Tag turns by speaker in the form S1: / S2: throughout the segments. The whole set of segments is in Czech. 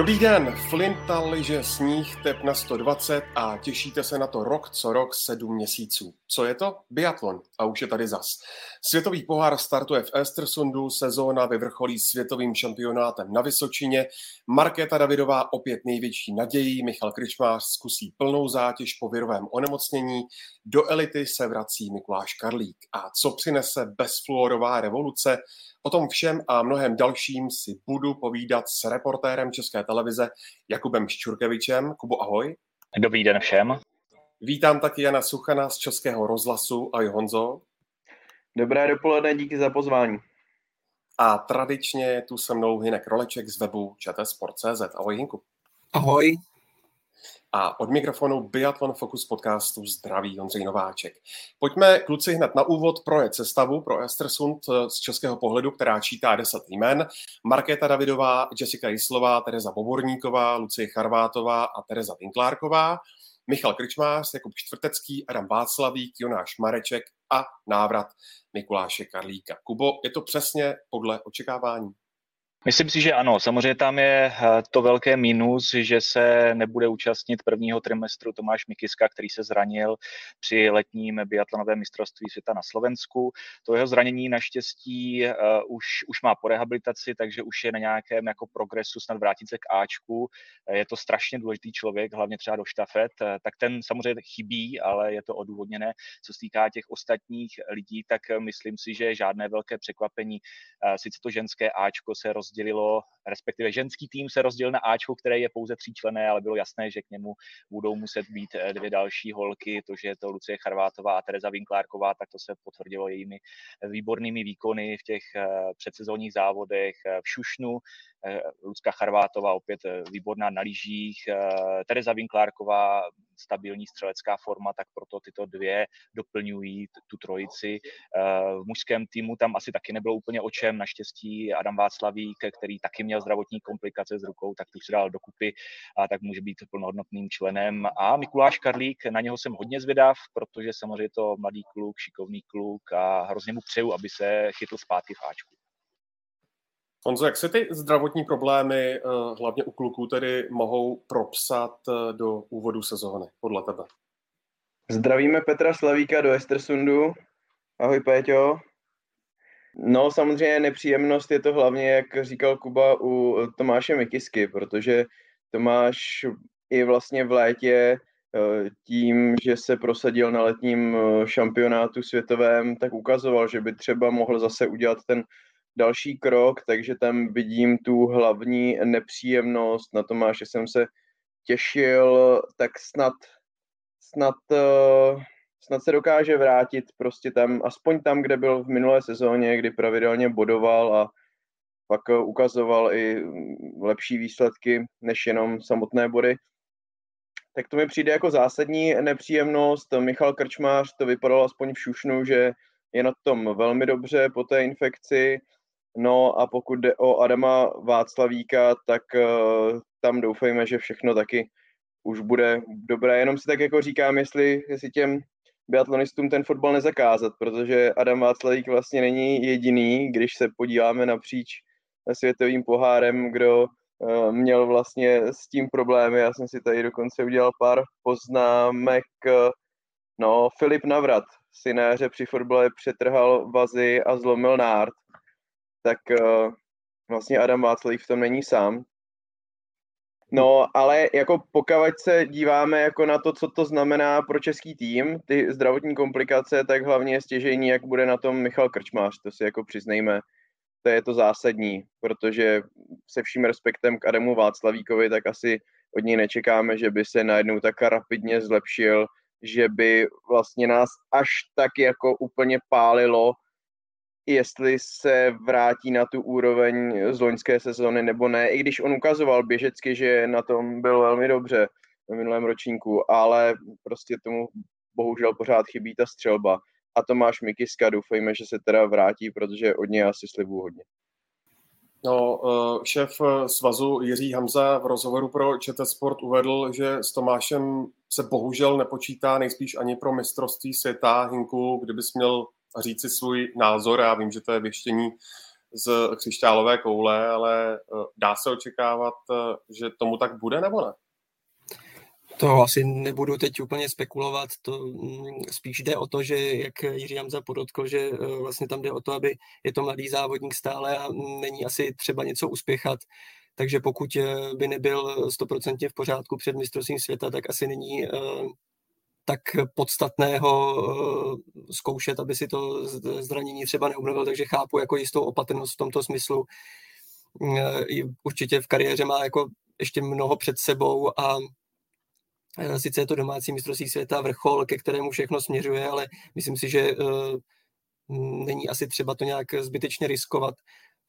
S1: Dobrý den, Flinta liže sníh, tep na 120 a těšíte se na to rok co rok sedm měsíců. Co je to? Biatlon. A už je tady zas. Světový pohár startuje v Estersundu, sezóna vyvrcholí světovým šampionátem na Vysočině. Markéta Davidová opět největší nadějí, Michal Kryčmář zkusí plnou zátěž po virovém onemocnění, do elity se vrací Mikuláš Karlík. A co přinese bezfluorová revoluce? O tom všem a mnohem dalším si budu povídat s reportérem České televize Jakubem Ščurkevičem. Kubo, ahoj.
S2: Dobrý den všem.
S1: Vítám taky Jana Suchana z Českého rozhlasu. Ahoj Honzo.
S3: Dobré dopoledne, díky za pozvání.
S1: A tradičně je tu se mnou Hinek Roleček z webu čtsport.cz. Ahoj Hinku.
S4: Ahoj.
S1: A od mikrofonu Biathlon Focus podcastu zdraví Ondřej Nováček. Pojďme kluci hned na úvod projet sestavu pro Estersund z českého pohledu, která čítá 10 jmen. Markéta Davidová, Jessica Jislová, Tereza Boborníková, Lucie Charvátová a Tereza Vinklárková. Michal Krčmář, Jakub Čtvrtecký, Adam Václavík, Jonáš Mareček a návrat Mikuláše Karlíka. Kubo, je to přesně podle očekávání?
S2: Myslím si, že ano. Samozřejmě tam je eh, to velké minus, že se nebude účastnit prvního trimestru Tomáš Mikiska, který se zranil při letním biatlonovém mistrovství světa na Slovensku. To jeho zranění naštěstí uh, už, už má po rehabilitaci, takže už je na nějakém jako progresu snad vrátit se k Ačku. Eh, je to strašně důležitý člověk, hlavně třeba do štafet, tak ten samozřejmě chybí, ale je to odůvodněné. Co se týká těch ostatních lidí, tak myslím si, že žádné velké překvapení. Sice to ženské Ačko se roz rozdělilo, respektive ženský tým se rozdělil na Ačko, které je pouze tříčlené, ale bylo jasné, že k němu budou muset být eh, dvě další holky, to, že je to Lucie Charvátová a Tereza Vinklárková, tak to se potvrdilo jejími výbornými výkony v těch eh, předsezónních závodech eh, v Šušnu, Lucka Charvátová opět výborná na lyžích, Tereza Vinklárková stabilní střelecká forma, tak proto tyto dvě doplňují tu trojici. V mužském týmu tam asi taky nebylo úplně o čem, naštěstí Adam Václavík, který taky měl zdravotní komplikace s rukou, tak tu se dal dokupy a tak může být plnohodnotným členem. A Mikuláš Karlík, na něho jsem hodně zvědav, protože samozřejmě to mladý kluk, šikovný kluk a hrozně mu přeju, aby se chytl zpátky v Ačku.
S1: Honzo, jak se ty zdravotní problémy, eh, hlavně u kluků, tedy mohou propsat eh, do úvodu sezóny, podle tebe?
S3: Zdravíme Petra Slavíka do Estersundu. Ahoj Péťo. No samozřejmě nepříjemnost je to hlavně, jak říkal Kuba, u Tomáše Mikisky, protože Tomáš i vlastně v létě eh, tím, že se prosadil na letním šampionátu světovém, tak ukazoval, že by třeba mohl zase udělat ten další krok, takže tam vidím tu hlavní nepříjemnost. Na Tomáše jsem se těšil, tak snad, snad, uh, snad se dokáže vrátit prostě tam, aspoň tam, kde byl v minulé sezóně, kdy pravidelně bodoval a pak uh, ukazoval i lepší výsledky než jenom samotné body. Tak to mi přijde jako zásadní nepříjemnost. Michal Krčmář to vypadalo aspoň v Šušnu, že je na tom velmi dobře po té infekci. No a pokud jde o Adama Václavíka, tak uh, tam doufejme, že všechno taky už bude dobré. Jenom si tak jako říkám, jestli, jestli těm biatlonistům ten fotbal nezakázat, protože Adam Václavík vlastně není jediný, když se podíváme napříč světovým pohárem, kdo uh, měl vlastně s tím problémy. Já jsem si tady dokonce udělal pár poznámek. No, Filip Navrat, synéře při fotbale přetrhal vazy a zlomil nárt tak uh, vlastně Adam Václavík v tom není sám. No, ale jako pokud se díváme jako na to, co to znamená pro český tým, ty zdravotní komplikace, tak hlavně je stěžení, jak bude na tom Michal Krčmář, to si jako přiznejme. To je to zásadní, protože se vším respektem k Adamu Václavíkovi, tak asi od něj nečekáme, že by se najednou tak rapidně zlepšil, že by vlastně nás až tak jako úplně pálilo, jestli se vrátí na tu úroveň z loňské sezóny nebo ne, i když on ukazoval běžecky, že na tom byl velmi dobře v minulém ročníku, ale prostě tomu bohužel pořád chybí ta střelba. A Tomáš Mikiska, doufejme, že se teda vrátí, protože od něj asi slibuju hodně.
S1: No, eh, šéf svazu Jiří Hamza v rozhovoru pro ČT Sport uvedl, že s Tomášem se bohužel nepočítá nejspíš ani pro mistrovství světa. Hinku, kdybys měl říct si svůj názor. Já vím, že to je věštění z křišťálové koule, ale dá se očekávat, že tomu tak bude nebo ne?
S4: To asi nebudu teď úplně spekulovat, to mm, spíš jde o to, že jak Jiří Jamza podotkl, že e, vlastně tam jde o to, aby je to mladý závodník stále a není asi třeba něco uspěchat, takže pokud by nebyl stoprocentně v pořádku před mistrovstvím světa, tak asi není tak podstatného zkoušet, aby si to zranění třeba neobnovil, takže chápu jako jistou opatrnost v tomto smyslu. Určitě v kariéře má jako ještě mnoho před sebou a Eh, sice je to domácí mistrovství světa vrchol, ke kterému všechno směřuje, ale myslím si, že eh, není asi třeba to nějak zbytečně riskovat.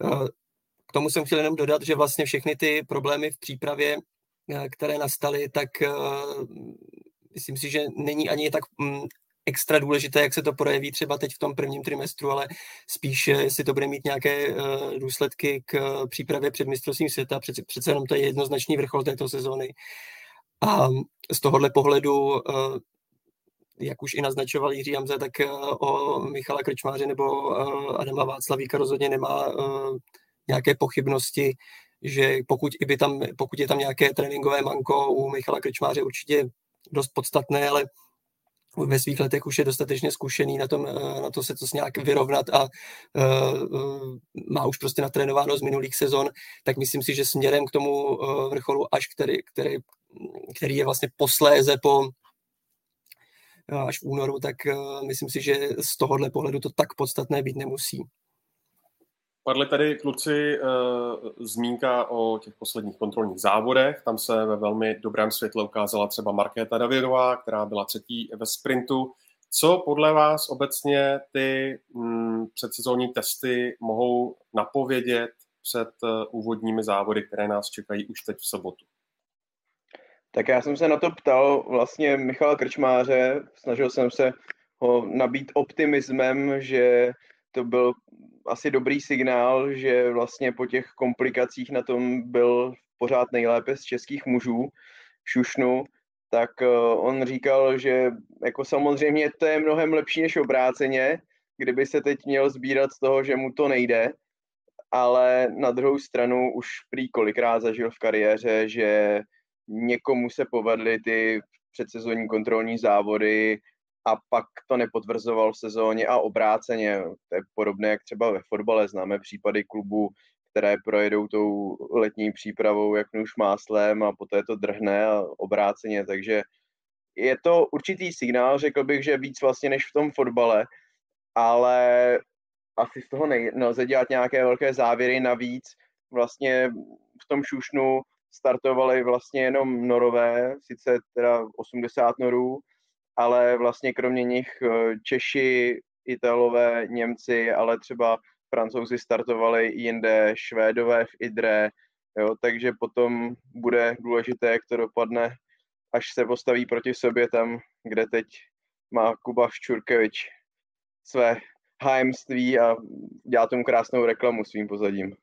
S4: Eh, k tomu jsem chtěl jenom dodat, že vlastně všechny ty problémy v přípravě, které nastaly, tak myslím si, že není ani tak mm, extra důležité, jak se to projeví třeba teď v tom prvním trimestru, ale spíš, jestli to bude mít nějaké důsledky k přípravě před mistrovstvím světa. Přece, přece jenom to je jednoznačný vrchol této sezóny. A z tohohle pohledu, eh, jak už i naznačoval Jiří Jamze, tak eh, o Michala Krčmáře nebo eh, Adama Václavíka rozhodně nemá nějaké pochybnosti, že pokud, i by tam, pokud je tam nějaké tréninkové manko u Michala Krčmáře určitě dost podstatné, ale ve svých letech už je dostatečně zkušený na, tom, na to se to nějak vyrovnat a uh, má už prostě natrénováno z minulých sezon, tak myslím si, že směrem k tomu vrcholu, až který, který, který je vlastně posléze po až v únoru, tak myslím si, že z tohohle pohledu to tak podstatné být nemusí.
S1: Padly tady kluci uh, zmínka o těch posledních kontrolních závodech. Tam se ve velmi dobrém světle ukázala třeba Markéta Davidová, která byla třetí ve sprintu. Co podle vás obecně ty mm, předsezónní testy mohou napovědět před uh, úvodními závody, které nás čekají už teď v sobotu?
S3: Tak já jsem se na to ptal vlastně Michala Krčmáře, snažil jsem se ho nabít optimismem, že to byl asi dobrý signál, že vlastně po těch komplikacích na tom byl pořád nejlépe z českých mužů, Šušnu, tak eh, on říkal, že jako samozřejmě to je mnohem lepší než obráceně, kdyby se teď měl sbírat z toho, že mu to nejde, ale na druhou stranu už prý kolikrát zažil v kariéře, že někomu se povedly ty předsezonní kontrolní závody a pak to nepotvrzoval v sezóně a obráceně. To je podobné, jak třeba ve fotbale známe případy klubů, které projedou tou letní přípravou jak nůž máslem a poté to drhne a obráceně, takže je to určitý signál, řekl bych, že víc vlastně než v tom fotbale, ale asi z toho nelze dělat nějaké velké závěry navíc. Vlastně v tom šušnu startovali vlastně jenom norové, sice teda 80 norů, ale vlastně kromě nich eh, Češi, Italové, Němci, ale třeba Francouzi startovali jinde, Švédové v Idre, jo, takže potom bude důležité, jak to dopadne, až se postaví proti sobě tam, kde teď má Kuba Ščurkevič své hájemství a dělá tomu krásnou reklamu svým pozadím.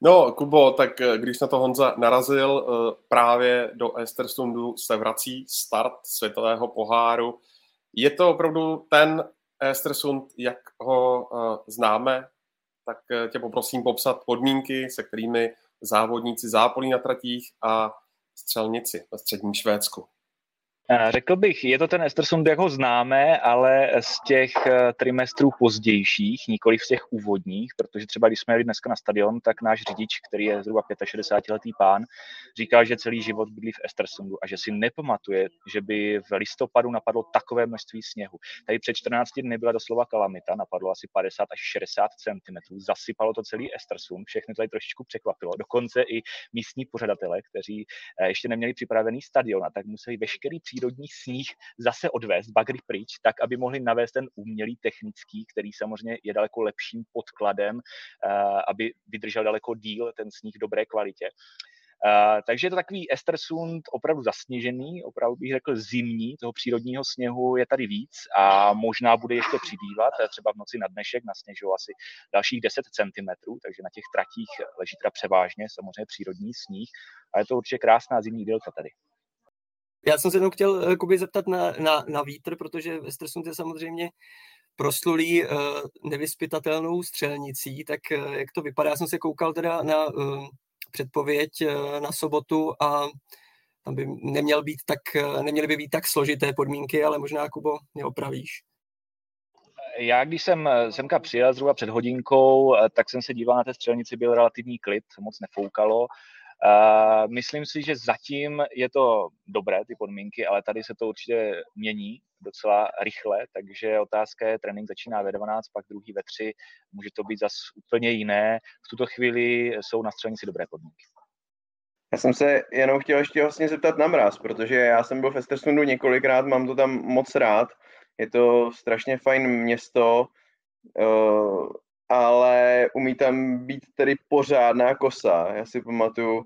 S1: No, Kubo, tak eh, když na to Honza narazil, eh, právě do Esterstundu se vrací start světového poháru. Je to opravdu ten Estersund, jak ho eh, známe, tak tě poprosím popsat podmínky, se kterými závodníci zápolí na tratích a střelnici ve středním Švédsku.
S2: Řekl bych, je to ten Estersund, jak ho známe, ale z těch eh, trimestrů pozdějších, nikoli z těch úvodních, protože třeba když jsme jeli dneska na stadion, tak náš řidič, který je zhruba 65-letý pán, říkal, že celý život bydlí v Estersundu a že si nepamatuje, že by v listopadu napadlo takové množství sněhu. Tady před 14 dny byla doslova kalamita, napadlo asi 50 až 60 cm, zasypalo to celý Estersund, všechny tady trošičku překvapilo. Dokonce i místní pořadatelé, kteří eh, ještě neměli připravený stadion, tak museli veškerý přírodní sníh zase odvést, bagry pryč, tak aby mohli navést ten umělý technický, který samozřejmě je daleko lepším podkladem, eh, aby vydržel daleko díl ten sníh v dobré kvalitě. Uh, takže je to takový Estersund opravdu zasněžený, opravdu bych řekl zimní, toho přírodního sněhu je tady víc a možná bude ještě přibývat, třeba v noci na dnešek nasněžilo asi dalších 10 cm, takže na těch tratích leží teda převážně samozřejmě přírodní sníh a je to určitě krásná zimní délka tady.
S4: Já jsem se jenom chtěl Kuby zeptat na, na, na vítr, protože Estersund je samozřejmě proslulý nevyspytatelnou střelnicí, tak jak to vypadá? Já jsem se koukal teda na předpověď na sobotu a tam by neměl být tak, neměly by být tak složité podmínky, ale možná, Kubo, mě opravíš.
S2: Já, když jsem semka přijel zhruba před hodinkou, tak jsem se díval na té střelnici, byl relativní klid, moc nefoukalo. Myslím si, že zatím je to dobré, ty podmínky, ale tady se to určitě mění docela rychle, takže otázka je, trénink začíná ve 12, pak druhý ve 3, může to být zase úplně jiné. V tuto chvíli jsou na střelnici dobré podmínky.
S3: Já jsem se jenom chtěl ještě vlastně zeptat na mraz, protože já jsem byl v Estersundu několikrát, mám to tam moc rád. Je to strašně fajn město, uh, ale umí tam být tedy pořádná kosa. Já si pamatuju,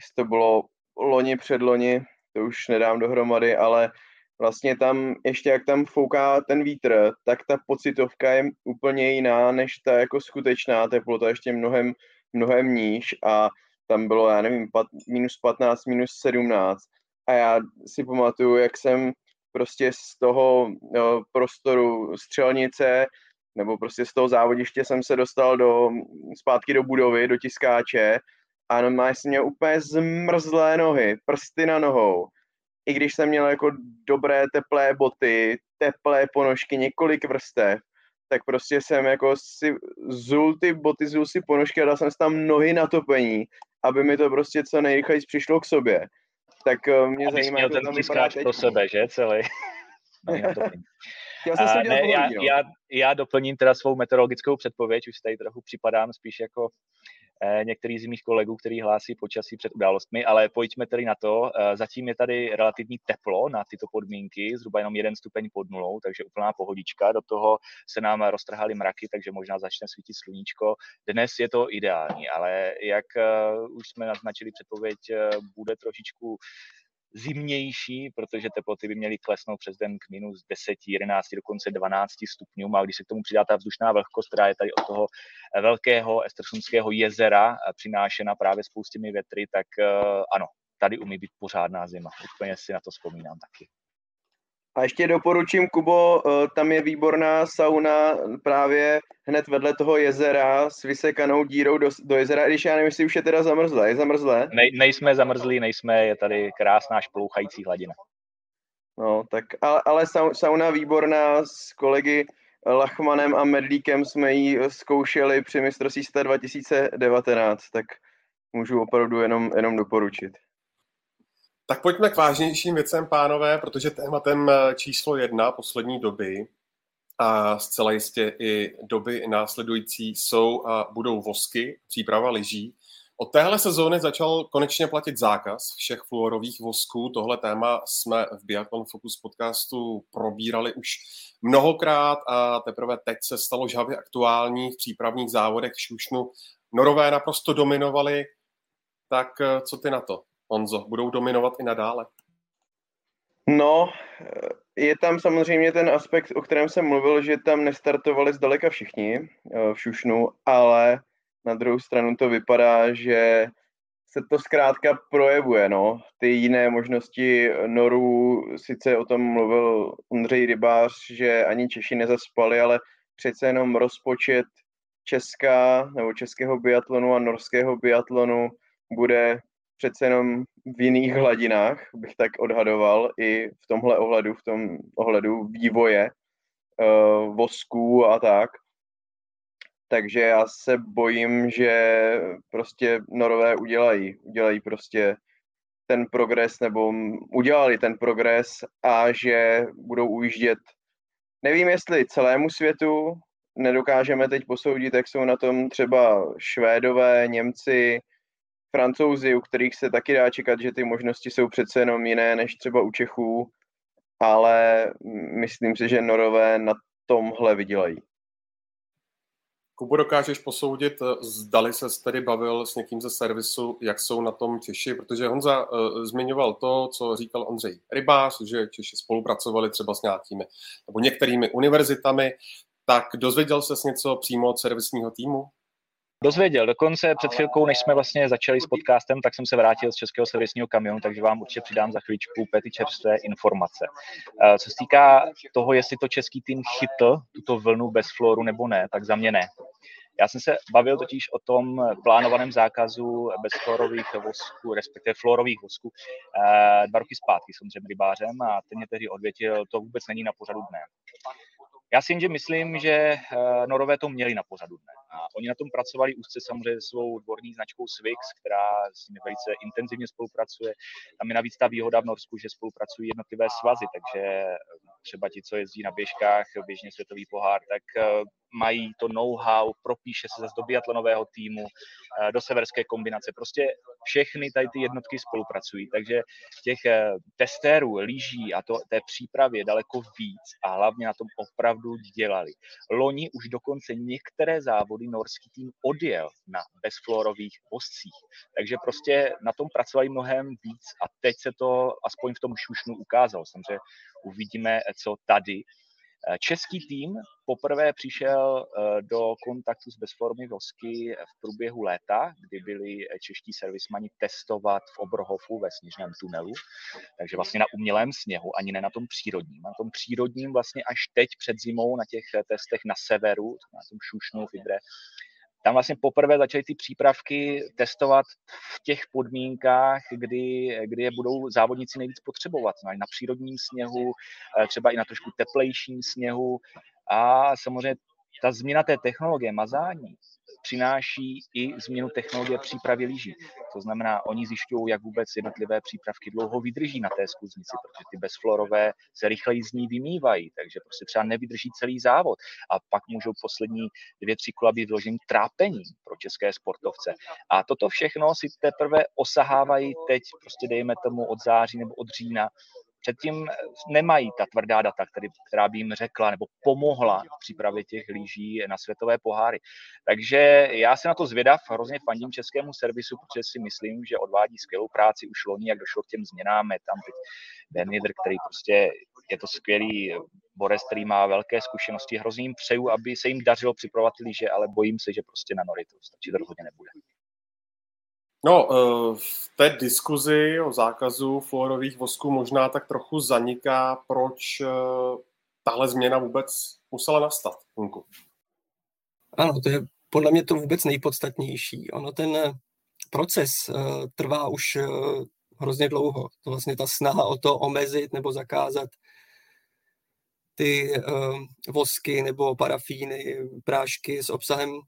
S3: jestli to bylo loni, předloni, to už nedám dohromady, ale vlastně tam, ještě jak tam fouká ten vítr, tak ta pocitovka je úplně jiná, než ta jako skutečná teplota, ještě mnohem, mnohem níž a tam bylo, já nevím, pat, minus 15, minus 17 a já si pamatuju, jak jsem prostě z toho no, prostoru střelnice nebo prostě z toho závodiště jsem se dostal do, zpátky do budovy, do tiskáče a normálně jsem měl úplně zmrzlé nohy, prsty na nohou. I když jsem měl jako dobré teplé boty, teplé ponožky, několik vrstev, tak prostě jsem jako si zul ty boty, zul si ponožky a dal jsem si tam nohy na topení, aby mi to prostě co nejrychleji přišlo k sobě. Tak eh, mě
S2: Abys
S3: zajímá,
S2: měl ten tiskáč pro sebe, že, celý.
S3: Já, jsem
S2: ne, já, já, já doplním teda svou meteorologickou předpověď, už tady trochu připadám spíš jako některý z mých kolegů, který hlásí počasí před událostmi, ale pojďme tedy na to. Eh, zatím je tady relativní teplo na tyto podmínky, zhruba jenom jeden stupeň pod nulou, takže úplná pohodička. Do toho se nám roztrhaly mraky, takže možná začne svítit sluníčko. Dnes je to ideální, ale jak uh, už jsme naznačili předpověď, bude trošičku zimnější, protože teploty by měly klesnout přes den k minus 10, 11, dokonce 12 stupňům. A když se k tomu přidá ta vzdušná vlhkost, která je tady od toho velkého Estersundského jezera eh, přinášena právě spoustými větry, tak eh, ano, tady umí být pořádná zima. Úplně si na to vzpomínám taky.
S3: A ještě doporučím, Kubo, eh, tam je výborná sauna právě hned vedle toho jezera s vysekanou dírou do, do jezera, když já nevím, jestli už je teda zamrzlé. Je zamrzlé?
S2: Ne, nejsme zamrzlí, nejsme, je tady krásná šplouchající hladina.
S3: No, tak, ale, ale sauna výborná s kolegy Lachmanem a Medlíkem jsme ji zkoušeli při mistrovství 2019, tak můžu opravdu jenom, jenom doporučit.
S1: Tak pojďme k vážnějším věcem, pánové, protože tématem eh, číslo jedna poslední doby a zcela jistě i doby následující jsou a budou vosky, příprava lyží. Od téhle sezóny začal konečně platit zákaz všech fluorových vosků. Tohle téma jsme v Biathlon Focus podcastu probírali už mnohokrát a teprve teď se stalo žhavě aktuální v přípravných závodech v Šušnu. Norové naprosto dominovali, tak eh, co ty na to? Honzo, budou dominovat i nadále?
S3: No, je tam samozřejmě ten aspekt, o kterém jsem mluvil, že tam nestartovali zdaleka všichni eh, v Šušnu, ale na druhou stranu to vypadá, že se to zkrátka projevuje, no. Ty jiné možnosti norů, sice o tom mluvil Ondřej Rybář, že ani Češi nezaspali, ale přece jenom rozpočet Česká nebo českého biatlonu a norského biatlonu bude přece jenom v jiných hladinách, bych tak odhadoval, i v tomhle ohledu, v tom ohledu vývoje uh, vosků a tak. Takže já se bojím, že prostě Norové udělají, udělají prostě ten progres, nebo udělali ten progres a že budou ujíždět, nevím jestli celému světu, nedokážeme teď posoudit, jak jsou na tom třeba Švédové, Němci, Francouzi, u kterých se taky dá čekat, že ty možnosti jsou přece jenom jiné než třeba u Čechů, ale myslím si, že Norové na tomhle vydělají.
S1: Kubo, dokážeš posoudit, zdali se tedy bavil s někým ze servisu, jak jsou na tom Češi, protože Honza uh, zmiňoval to, co říkal Ondřej Rybář, že Češi spolupracovali třeba s nějakými nebo některými univerzitami, tak dozvěděl se něco přímo od servisního týmu?
S2: Dozvěděl. Dokonce před chvilkou, než jsme vlastně začali s podcastem, tak jsem se vrátil z českého servisního kamionu, takže vám určitě přidám za chvíličku pety čerstvé informace. Eh, co se týká toho, jestli to český tým chytl tuto vlnu bez floru nebo ne, tak za mě ne. Já jsem se bavil totiž o tom plánovaném zákazu bezflorových vosků, respektive florových vosků, eh, dva roky zpátky s Ondřejem Rybářem a ten mě tehdy odvětil, to vůbec není na pořadu dne. Já si jenže myslím, že eh, Norové to měli na pořadu dne. A oni na tom pracovali úzce samozřejmě svou dvorní značkou Swix, která s nimi velice intenzivně spolupracuje. Tam je navíc ta výhoda v Norsku, že spolupracují jednotlivé svazy, takže eh, třeba ti, co jezdí na běžkách, běžně světový pohár, tak mají to know-how, propíše se zase do biatlonového týmu, eh, do severské kombinace. Prostě všechny tady ty jednotky spolupracují, takže těch eh, testérů, lyží a to, té přípravy je daleko víc a hlavně na tom opravdu dělali. Loni už dokonce některé závody norský tým odjel na bezflorových vozcích, takže prostě na tom pracovali mnohem víc a teď se to aspoň v tom šušnu ukázalo. Samozřejmě uvidíme, co tady český tým poprvé přišel eh, do kontaktu s bezformy vosky v průběhu léta, kdy byli čeští servismani testovat v Obrhofu ve sněžném tunelu, takže vlastně na umělém sněhu, ani ne na tom přírodním. Na tom přírodním vlastně až teď před zimou na těch testech na severu, na tom Šušnu, Fibre, tam vlastně poprvé začaly ty přípravky testovat v těch podmínkách, kdy, kdy je budou závodníci nejvíc potřebovat. No, na přírodním sněhu, eh, třeba i na trošku teplejším sněhu a samozřejmě ta změna té technologie mazání přináší i změnu technologie přípravy lyží. To znamená, oni zjišťují, jak vůbec jednotlivé přípravky dlouho vydrží na té skuznici, protože ty bezflorové se rychleji z ní vymývají, takže prostě třeba nevydrží celý závod a pak můžou poslední dvě, tři kola být vložení trápením pro české sportovce. A toto všechno si teprve osahávají teď, prostě dejme tomu od září nebo od října, předtím nemají ta tvrdá data, který, která by jim řekla nebo pomohla v přípravě těch lyží na světové poháry. Takže já se na to zvědav, hrozně fandím českému servisu, protože si myslím, že odvádí skvělou práci už loni, jak došlo k těm změnám. Je tam teď Ben který prostě je to skvělý Borec, který má velké zkušenosti. Hrozně jim přeju, aby se jim dařilo připravovat lyže, ale bojím se, že prostě na stačí to rozhodně nebude.
S1: No, eh, v té diskuzi o zákazu fluorových vosků možná tak trochu zaniká, proč eh, tahle změna vůbec musela nastat. Hunku.
S4: Ano, to je podle mě to vůbec nejpodstatnější. Ono ten eh, proces trvá už hrozně dlouho. To vlastně ta snaha o to omezit nebo zakázat ty vosky nebo parafíny, prášky s obsahem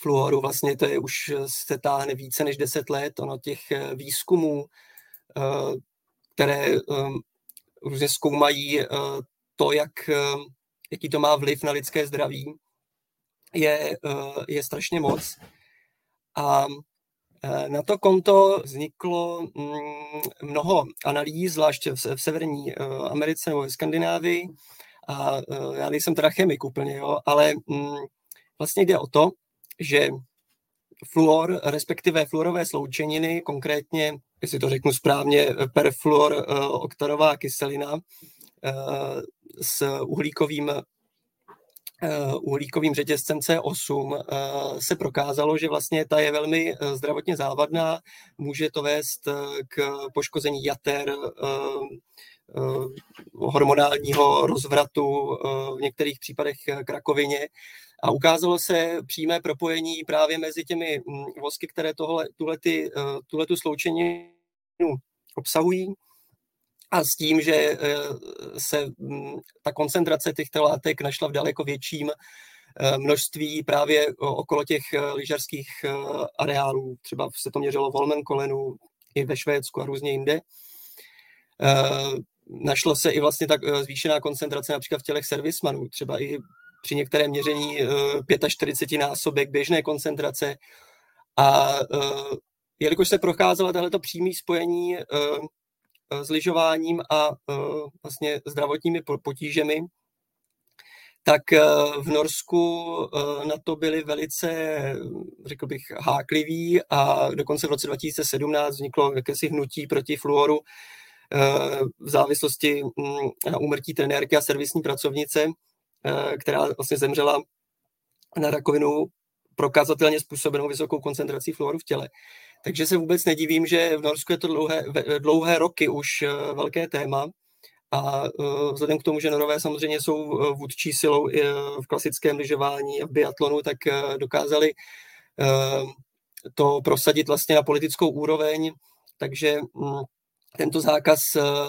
S4: fluoru, vlastně to je už se táhne více než 10 let, ono těch eh, výzkumů, eh, které eh, různě zkoumají to, jak, jaký to má vliv na lidské zdraví, je, je strašně moc. A na to konto vzniklo mm, mnoho analýz, zvláště v severní Americe nebo v Skandinávii. A já nejsem teda chemik úplně, jo, ale mm, vlastně jde o to, že fluor, respektive fluorové sloučeniny, konkrétně, jestli to řeknu správně, perfluor eh, oktanová kyselina eh, s uhlíkovým eh, uhlíkovým řetězcem C8 se prokázalo, že vlastně ta je velmi zdravotně závadná, může to vést k poškození jater, hormonálního rozvratu, v některých případech k rakovině a ukázalo se přímé propojení právě mezi těmi mm, vosky, které tohle, tuhlety, eh, tuhletu sloučeninu obsahují a s tím, že eh, se mm, ta koncentrace těchto látek našla v daleko větším eh, množství právě okolo těch lyžařských areálů. Třeba se to měřilo v Holmenkolenu i ve Švédsku a různě jinde. Našlo se i vlastně tak zvýšená koncentrace například v tělech servismanů, třeba i při některém měření 45 eh, násobek běžné koncentrace. A eh, jelikož se procházela tohleto přímé spojení eh, s lyžováním a vlastně zdravotními potížemi, tak v Norsku na to byli velice, řekl bych, hákliví a dokonce v roce 2017 vzniklo jakési hnutí proti fluoru v závislosti mm, na úmrtí trenérky a servisní pracovnice, Eh, která vlastně zemřela na rakovinu prokazatelně způsobenou vysokou koncentrací fluoru v těle. Takže se vůbec nedivím, že v Norsku je to dlouhé, dlouhé roky už velké téma. A vzhledem k tomu, že Norové samozřejmě jsou vůdčí silou v klasickém lyžování a v biatlonu, tak dokázali to prosadit vlastně na politickou úroveň, takže mm, tento zákaz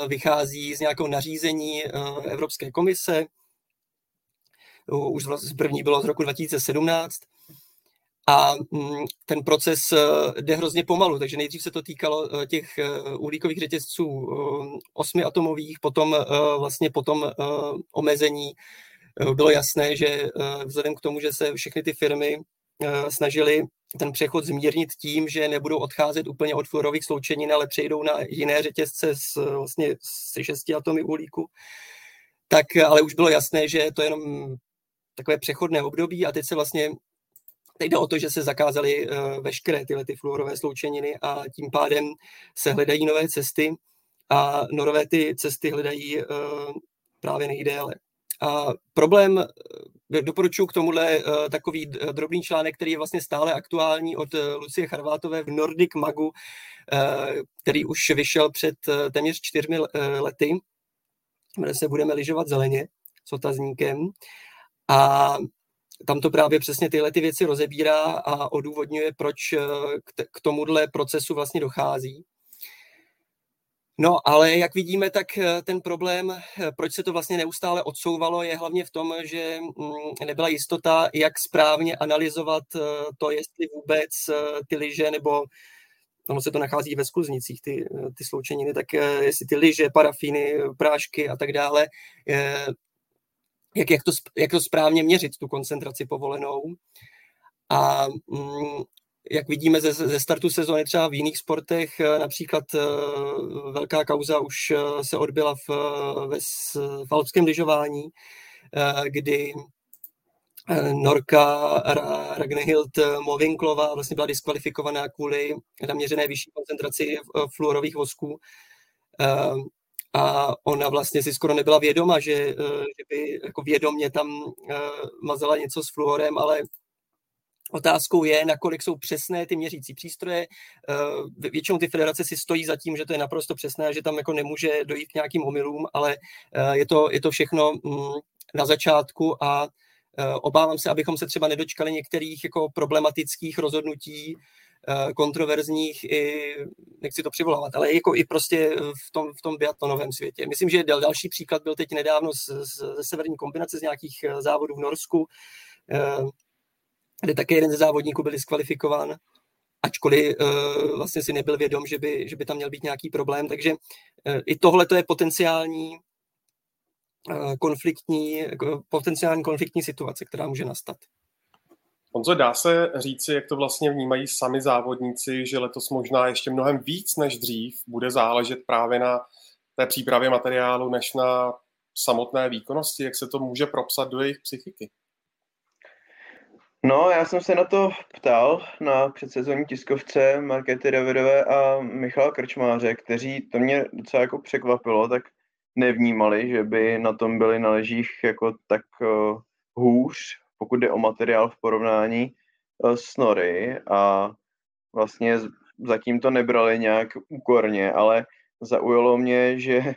S4: vychází z nějakého nařízení Evropské komise, už vlastně první bylo z roku 2017, a mm, ten proces eh, jde hrozně pomalu, takže nejdřív se to týkalo eh, těch eh, uhlíkových řetězců osmi atomových, potom vlastně potom omezení. Bylo jasné, že vzhledem k tomu, že se všechny ty firmy snažili ten přechod zmírnit tím, že nebudou odcházet úplně od fluorových sloučenin, ale přejdou na jiné řetězce s, vlastně se šesti atomy uhlíku, tak ale už bylo jasné, že to je jenom takové přechodné období a teď se vlastně Teď jde o to, že se zakázaly uh, veškeré tyhle ty fluorové sloučeniny a tím pádem se hledají nové cesty a norové ty cesty hledají uh, právě nejdéle. A problém, eh, doporučuji k tomuhle uh, takový drobný článek, který je vlastně stále aktuální od Lucie Charvátové v Nordic Magu, který už vyšel před téměř čtyřmi lety. Jmenuje se Budeme lyžovat zeleně s otazníkem. A tam to právě přesně tyhle ty věci rozebírá a odůvodňuje, proč eh, k tomuhle procesu vlastně dochází. No, ale jak vidíme, tak eh, ten problém, eh, proč se to vlastně neustále odsouvalo, je hlavně v tom, že mm, nebyla jistota, jak správně analyzovat to, jestli vůbec ty lyže nebo ono se to nachází ve skluznicích, ty, ty sloučeniny, tak jestli ty lyže, parafíny, prášky a tak dále, jak, jak, to, jak to správně měřit, tu koncentraci povolenou. A mm, jak vidíme ze, ze startu sezóny třeba v jiných sportech, eh, například eh, velká kauza už eh, se odbyla v, ve, v alpském lyžování, kdy Norka Ragnhild Movinklová vlastně byla diskvalifikovaná kvůli naměřené vyšší koncentraci fluorových vosků a ona vlastně si skoro nebyla vědoma, že, eh, že by jako vědomně tam eh, mazala něco s fluorem, ale Otázkou je, nakolik jsou přesné ty měřící přístroje. Eh, většinou ty federace si stojí za tím, že to je naprosto přesné, že tam jako nemůže dojít k nějakým omylům, ale je to, je to všechno mm, na začátku a obávám se, abychom se třeba nedočkali některých jako problematických rozhodnutí, kontroverzních i, nechci to přivolávat, ale jako i prostě v tom, v tom biatlonovém světě. Myslím, že další příklad byl teď nedávno z, z, ze severní kombinace z nějakých eh, závodů v Norsku, eh, kde také jeden ze závodníků byl diskvalifikován, ačkoliv vlastně si nebyl vědom, že by, že by tam měl být nějaký problém. Takže i tohle to je potenciální konfliktní, potenciální konfliktní situace, která může nastat.
S1: Honzo, dá se říci, jak to vlastně vnímají sami závodníci, že letos možná ještě mnohem víc než dřív bude záležet právě na té přípravě materiálu, než na samotné výkonnosti, jak se to může propsat do jejich psychiky?
S3: No, já jsem se na to ptal na předsezonní tiskovce Markety Davidové a Michala Krčmáře, kteří to mě docela jako překvapilo, tak nevnímali, že by na tom byli na ležích jako tak uh, hůř pokud jde o materiál v porovnání eh, s Nory a vlastně zatím to nebrali nějak úkorně, ale zaujalo mě, že eh,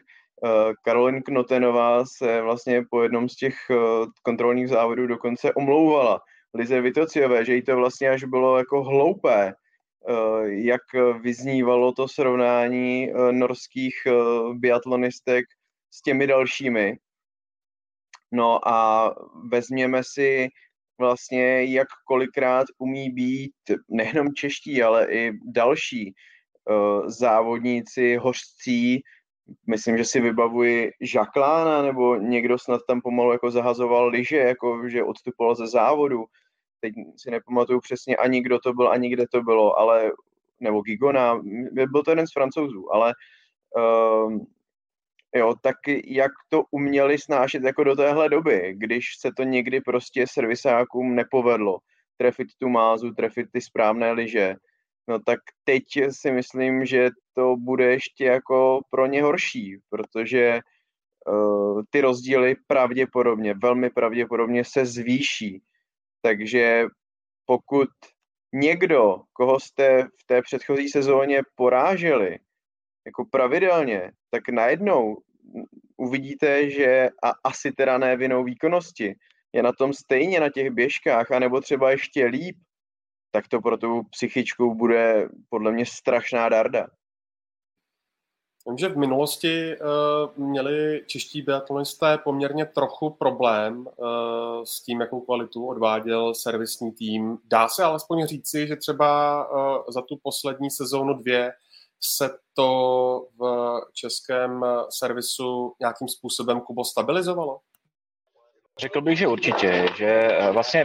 S3: Karolin Knotenová se vlastně po jednom z těch eh, kontrolních závodů dokonce omlouvala Lize Vitociové, že jí to vlastně až bylo jako hloupé, jak vyznívalo to srovnání norských biatlonistek s těmi dalšími. No a vezměme si vlastně, jak kolikrát umí být nejenom čeští, ale i další uh, závodníci, hořcí. Myslím, že si vybavuji Žaklána, nebo někdo snad tam pomalu jako zahazoval liže, jako že odstupoval ze závodu. Teď si nepamatuju přesně ani kdo to byl, ani kde to bylo, ale nebo Gigona, byl to jeden z francouzů, ale uh, Jo, tak jak to uměli snášet jako do téhle doby, když se to někdy prostě servisákům nepovedlo, trefit tu mázu, trefit ty správné liže, no tak teď si myslím, že to bude ještě jako pro ně horší, protože uh, ty rozdíly pravděpodobně, velmi pravděpodobně se zvýší. Takže pokud někdo, koho jste v té předchozí sezóně poráželi, jako pravidelně, tak najednou uvidíte, že a asi teda ne vinou výkonnosti, je na tom stejně na těch běžkách, anebo třeba ještě líp, tak to pro tu psychičku bude podle mě strašná darda.
S1: Vím, že v minulosti uh, měli čeští biatlonisté poměrně trochu problém uh, s tím, jakou kvalitu odváděl servisní tým. Dá se alespoň říci, že třeba uh, za tu poslední sezónu dvě se to v českém servisu nějakým způsobem Kubo stabilizovalo?
S2: Řekl bych, že určitě, že vlastně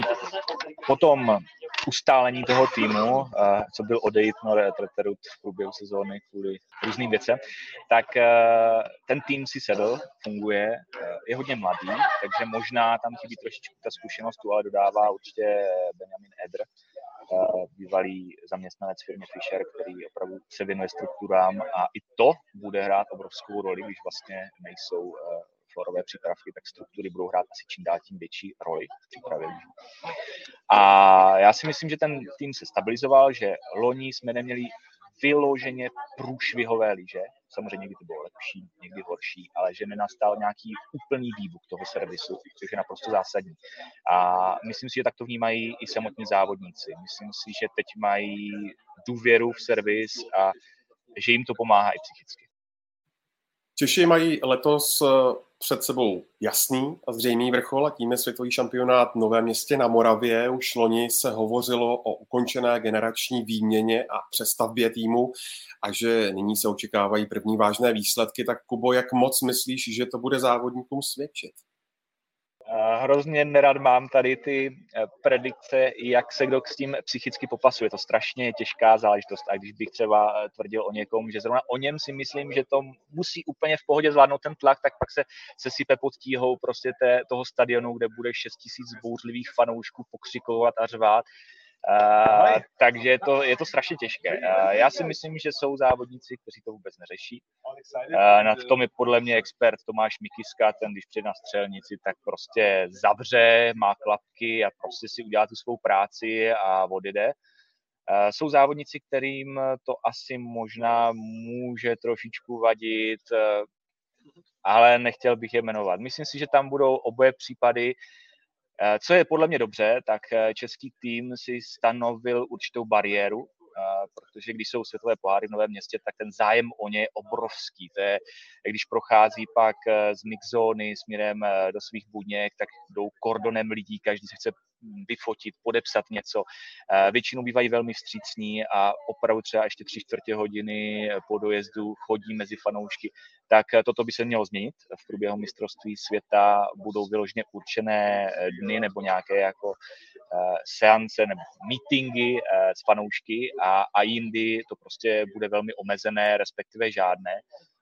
S2: potom ustálení toho týmu, co byl odejít no Treterut v průběhu sezóny kvůli různým věcem, tak e, ten tým si sedl, funguje, je hodně mladý, takže možná tam chybí trošičku ta zkušenost, ale dodává určitě Benjamin Edr, bývalý zaměstnanec firmy Fisher, který opravdu se věnuje strukturám a i to bude hrát obrovskou roli, když vlastně nejsou florové přípravky, tak struktury budou hrát asi čím dál tím větší roli v přípravě A já si myslím, že ten tým se stabilizoval, že loni jsme neměli vyloženě průšvihové líže. Samozřejmě někdy to bylo lepší, někdy horší, ale že nenastal nějaký úplný výbuch toho servisu, což je naprosto zásadní. A myslím si, že tak to vnímají i samotní závodníci. Myslím si, že teď mají důvěru v servis a že jim to pomáhá i psychicky.
S1: Češi mají letos před sebou jasný a zřejmý vrchol a tím je světový šampionát Nové městě na Moravě. Už loni se hovořilo o ukončené generační výměně a přestavbě týmu a že nyní se očekávají první vážné výsledky. Tak Kubo, jak moc myslíš, že to bude závodníkům svědčit?
S2: Hrozně nerad mám tady ty eh, predikce, jak se kdo s tím psychicky popasuje. To strašně těžká záležitost. A když bych třeba eh, tvrdil o někom, že zrovna o něm si myslím, že to musí úplně v pohodě zvládnout ten tlak, tak pak se, se sype pod tíhou prostě té, toho stadionu, kde bude 6 tisíc bouřlivých fanoušků pokřikovat a řvát. Uh, takže je to, je to strašně těžké. Uh, já si myslím, že jsou závodníci, kteří to vůbec neřeší. Uh, na tom je podle mě expert Tomáš Mikiska, ten když přijde na střelnici, tak prostě zavře, má klapky a prostě si udělá tu svou práci a odjede. Uh, jsou závodníci, kterým to asi možná může trošičku vadit, uh, ale nechtěl bych je jmenovat. Myslím si, že tam budou oboje případy, Eh, co je podle mě dobře, tak eh, český tým si stanovil určitou bariéru, eh, protože když jsou světové poháry v Novém městě, tak ten zájem o ně je obrovský. To je, když prochází pak z mixzóny směrem do svých buněk, tak jdou kordonem lidí, každý se chce vyfotit, podepsat něco. Většinou bývají velmi vstřícní a opravdu třeba ještě tři čtvrtě hodiny po dojezdu chodí mezi fanoušky. Tak toto by se mělo změnit. V průběhu mistrovství světa budou vyloženě určené dny nebo nějaké jako seance nebo meetingy s fanoušky a, a jindy to prostě bude velmi omezené, respektive žádné.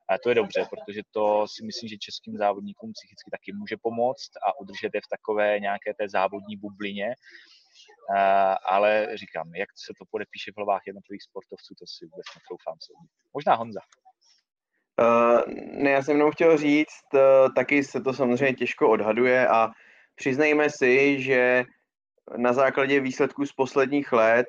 S2: A to je dobře, protože to si myslím, že českým závodníkům psychicky taky může pomoct a udržet je v takové nějaké té závodní bublině. Ale říkám, jak se to podepíše v hlavách jednotlivých sportovců, to si vůbec netroufám soudit. Možná Honza.
S3: Uh, ne, já jsem mnou chtěl říct, uh, taky se to samozřejmě těžko odhaduje a přiznejme si, že na základě výsledků z posledních let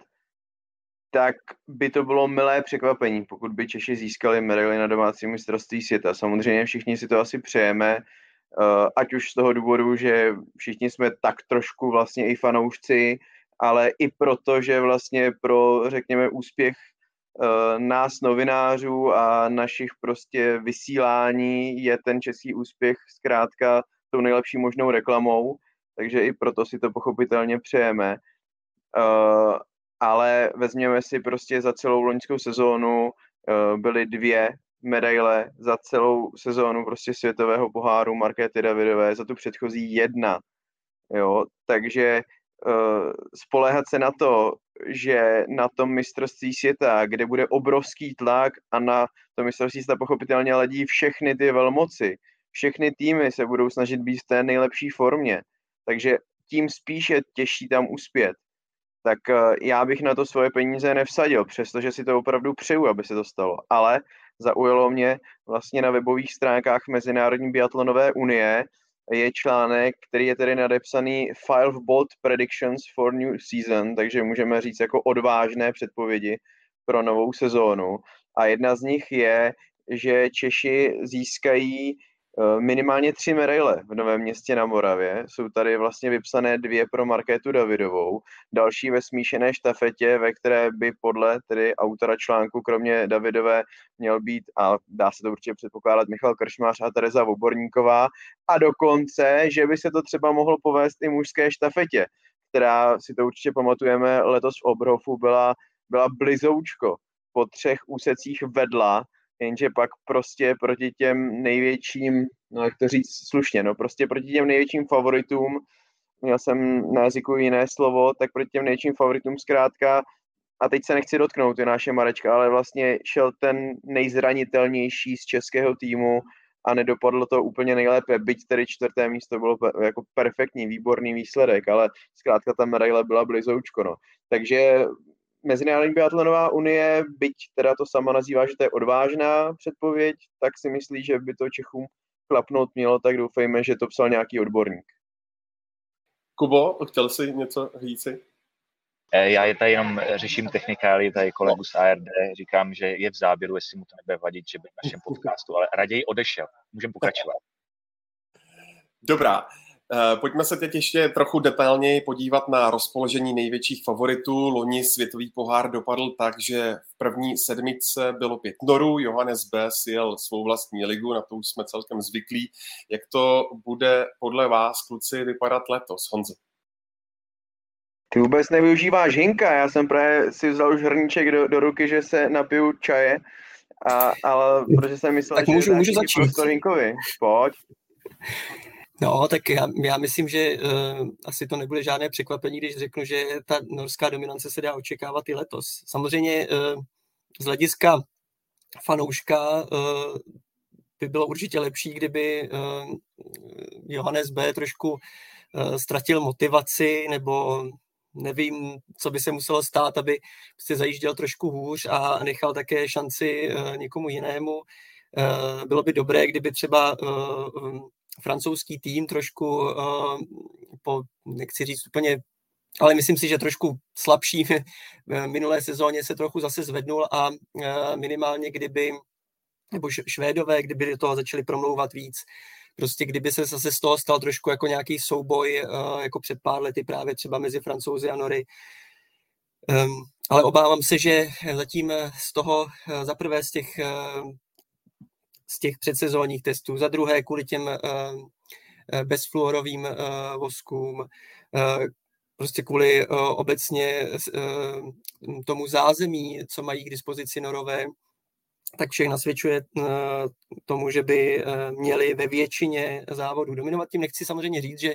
S3: tak by to bylo milé překvapení, pokud by Češi získali medaili na domácí mistrovství světa. Samozřejmě všichni si to asi přejeme, eh, ať už z toho důvodu, že všichni jsme tak trošku vlastně i fanoušci, ale i proto, že vlastně pro, řekněme, úspěch eh, nás novinářů a našich prostě vysílání je ten český úspěch zkrátka tou nejlepší možnou reklamou, takže i proto si to pochopitelně přejeme. Eh, ale vezměme si prostě za celou loňskou sezónu uh, byly dvě medaile za celou sezónu prostě světového poháru Markéty Davidové, za tu předchozí jedna. Jo, takže uh, spoléhat se na to, že na tom mistrovství světa, kde bude obrovský tlak a na to mistrovství světa pochopitelně ledí všechny ty velmoci, všechny týmy se budou snažit být v té nejlepší formě, takže tím spíše těžší tam uspět tak eh, já bych na to svoje peníze nevsadil, přestože si to opravdu přeju, aby se to stalo. Ale zaujalo mě vlastně na webových stránkách Mezinárodní biatlonové unie, je článek, který je tedy nadepsaný File of Bold Predictions for New Season, takže můžeme říct jako odvážné předpovědi pro novou sezónu. A jedna z nich je, že Češi získají minimálně tři medaile v Novém městě na Moravě. Jsou tady vlastně vypsané dvě pro Markétu Davidovou, další ve smíšené štafetě, ve které by podle tedy autora článku, kromě Davidové, měl být, a dá se to určitě předpokládat, Michal Kršmář a Tereza Voborníková. A dokonce, že by se to třeba mohlo povést i mužské štafetě, která, si to určitě pamatujeme, letos v Obrofu byla, byla blizoučko. Po třech úsecích vedla jenže pak prostě proti těm největším, no jak to říct slušně, no prostě proti těm největším favoritům, měl jsem na jazyku jiné slovo, tak proti těm největším favoritům zkrátka, a teď se nechci dotknout, je naše Marečka, ale vlastně šel ten nejzranitelnější z českého týmu a nedopadlo to úplně nejlépe, byť tedy čtvrté místo bylo jako perfektní, výborný výsledek, ale zkrátka ta medaile byla blizoučko, no. Takže Mezinárodní biatlonová unie, byť teda to sama nazývá, že to je odvážná předpověď, tak si myslí, že by to Čechům klapnout mělo, tak doufejme, že to psal nějaký odborník.
S1: Kubo, chtěl jsi něco říci?
S2: E, já je tady jenom řeším technikály, tady kolegu z ARD, říkám, že je v záběru, jestli mu to nebude vadit, že by v našem podcastu, ale raději odešel. Můžeme pokračovat.
S1: Dobrá, pojďme se teď ještě trochu detailněji podívat na rozpoložení největších favoritů. Loni světový pohár dopadl tak, že v první sedmice bylo pět norů, Johannes B. jel svou vlastní ligu, na to už jsme celkem zvyklí. Jak to bude podle vás, kluci, vypadat letos, Honzo?
S3: Ty vůbec nevyužíváš hinka, já jsem právě si vzal už hrníček do, do ruky, že se napiju čaje, a, ale protože jsem myslel,
S4: tak
S3: že
S4: můžu, můžu začít.
S3: Hinkovi. Pojď.
S4: No, tak já, já myslím, že uh, asi to nebude žádné překvapení, když řeknu, že ta norská dominance se dá očekávat i letos. Samozřejmě uh, z hlediska fanouška uh, by bylo určitě lepší, kdyby uh, Johannes B. trošku uh, ztratil motivaci nebo nevím, co by se muselo stát, aby se zajížděl trošku hůř a nechal také šanci uh, někomu jinému. Uh, bylo by dobré, kdyby třeba uh, francouzský tým trošku uh, po, nechci říct úplně, ale myslím si, že trošku slabší minulé sezóně se trochu zase zvednul a uh, minimálně kdyby, nebo Švédové, kdyby do toho začali promlouvat víc, prostě kdyby se zase z toho stal trošku jako nějaký souboj, uh, jako před pár lety právě třeba mezi Francouzi a Nory, Um, ale obávám se, že zatím z toho, za prvé z těch z těch předsezónních testů, za druhé kvůli těm eh, eh, bezfluorovým eh, voskům, prostě kvůli obecně tomu zázemí, co mají k dispozici norové, tak všech nasvědčuje tomu, že by měli ve většině závodů dominovat. Tím nechci samozřejmě říct, že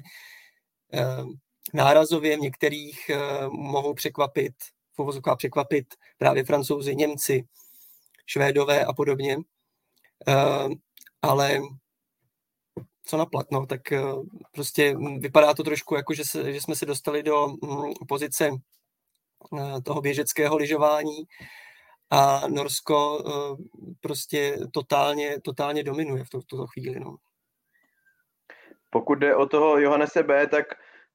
S4: nárazově v některých mohou překvapit, v překvapit právě francouzi, Němci, Švédové a podobně. Uh, ale co naplat, no, tak uh, prostě vypadá to trošku jako, že, se, že jsme se dostali do um, pozice uh, toho běžeckého lyžování a Norsko uh, prostě totálně, totálně dominuje v, to, v tuto chvíli, no.
S3: Pokud jde o toho Johannese B., tak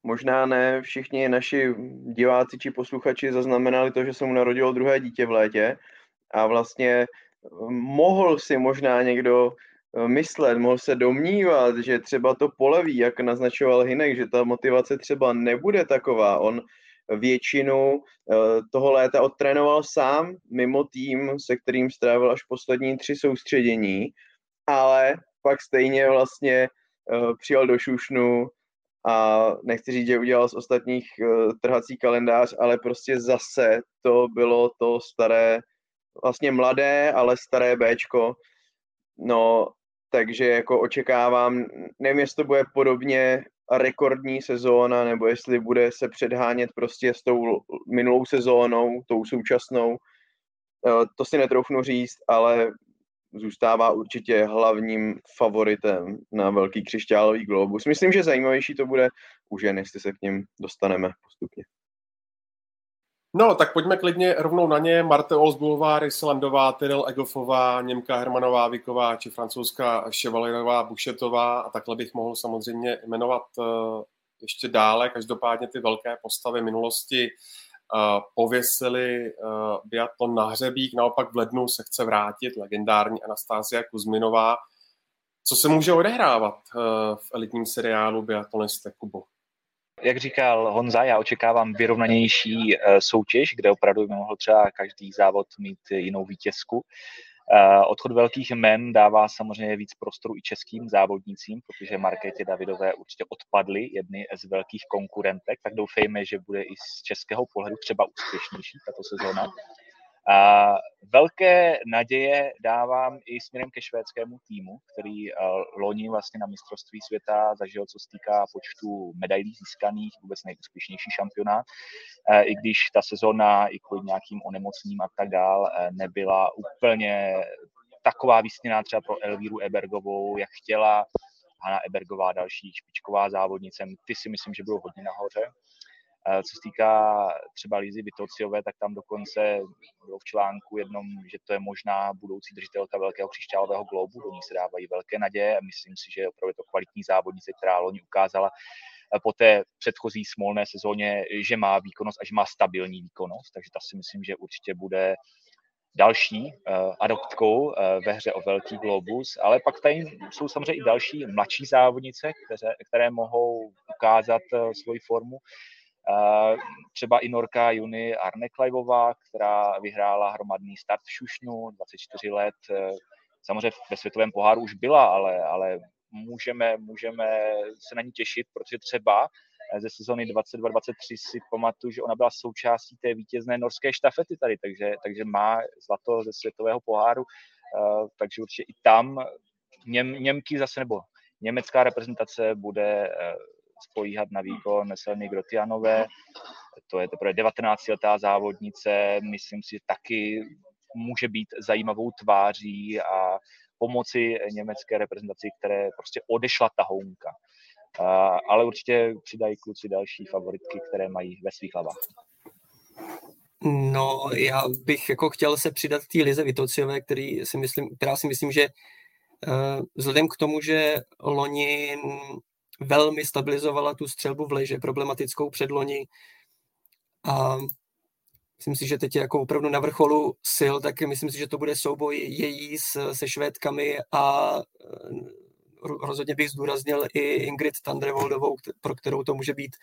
S3: možná ne všichni naši diváci či posluchači zaznamenali to, že se mu narodilo druhé dítě v létě a vlastně mohl si možná někdo eh, myslet, mohl se domnívat, že třeba to poleví, jak naznačoval Hinek, že ta motivace třeba nebude taková. On většinu eh, toho léta odtrénoval sám, mimo tým, se kterým strávil až poslední tři soustředění, ale pak stejně vlastně eh, přijel do Šušnu a nechci říct, že udělal z ostatních trhací kalendář, ale prostě zase to bylo to staré vlastně mladé, ale staré Bčko. No, takže jako očekávám, nevím, jestli to bude podobně rekordní sezóna, nebo jestli bude se předhánět prostě s tou minulou sezónou, tou současnou. Eh, to si netroufnu říct, ale zůstává určitě hlavním favoritem na velký křišťálový globus. Myslím, že zajímavější to bude u žen, jestli se k něm dostaneme postupně.
S1: No, tak pojďme klidně rovnou na ně. Marte Olsbulová, Ryselandová, Tyrell Egofová, Němka Hermanová, Viková či francouzská Chevalerová, Bušetová a takhle bych mohl samozřejmě jmenovat uh, ještě dále. Každopádně ty velké postavy minulosti uh, pověsili uh, biatlon na hřebík, naopak v lednu se chce vrátit legendární Anastázia Kuzminová. Co se může odehrávat v elitním seriálu Biatloniste Kubo?
S2: Jak říkal Honza, já očekávám vyrovnanější eh, soutěž, kde opravdu by mohl třeba každý závod mít jinou vítězku. Eh, odchod velkých men dává samozřejmě víc prostoru i českým závodnicím, protože Markétě Davidové určitě odpadly jedny z velkých konkurentek, tak doufejme, že bude i z českého pohledu třeba úspěšnější tato sezóna. A velké naděje dávám i směrem ke švédskému týmu, který uh, loni vlastně na mistrovství světa zažil, co se týká počtu medailí získaných, vůbec nejúspěšnější šampionát, uh, i když ta sezóna i kvůli nějakým onemocním a tak dál uh, nebyla úplně taková vysněná třeba pro Elvíru Ebergovou, jak chtěla. Hanna Ebergová, další špičková závodnice, ty si myslím, že budou hodně nahoře. Co se týká třeba Lízy Vitociové, tak tam dokonce bylo v článku jednom, že to je možná budoucí držitelka velkého křišťálového globu, do ní se dávají velké naděje a myslím si, že je opravdu to kvalitní závodnice, která loni ukázala po té předchozí smolné sezóně, že má výkonnost a že má stabilní výkonnost, takže ta si myslím, že určitě bude další uh, adoptkou uh, ve hře o velký globus, ale pak tady jsou samozřejmě i další mladší závodnice, které, které mohou ukázat uh, svoji formu. Třeba i Norka Juni Arne Klajvová, která vyhrála hromadný start v Šušnu, 24 let. Samozřejmě ve světovém poháru už byla, ale, ale můžeme, můžeme se na ní těšit, protože třeba ze sezony 22-23 si pamatuju, že ona byla součástí té vítězné norské štafety tady, takže, takže má zlato ze světového poháru, e, takže určitě i tam Něm, Němky zase, nebo německá reprezentace bude e, spolíhat na výkon Selmy Grotianové. To je teprve 19-letá závodnice, myslím si, že taky může být zajímavou tváří a pomoci německé reprezentaci, které prostě odešla tahounka. Ale určitě přidají kluci další favoritky, které mají ve svých hlavách.
S4: No, já bych jako chtěl se přidat té Lize Vitociové, který si myslím, která si myslím, že uh, vzhledem k tomu, že loni velmi stabilizovala tu střelbu v leže, problematickou předloni. A myslím si, že teď je jako opravdu na vrcholu sil, tak myslím si, že to bude souboj její s, se Švédkami a eh, rozhodně bych zdůraznil i Ingrid Tandrevoldovou, pro kterou to může být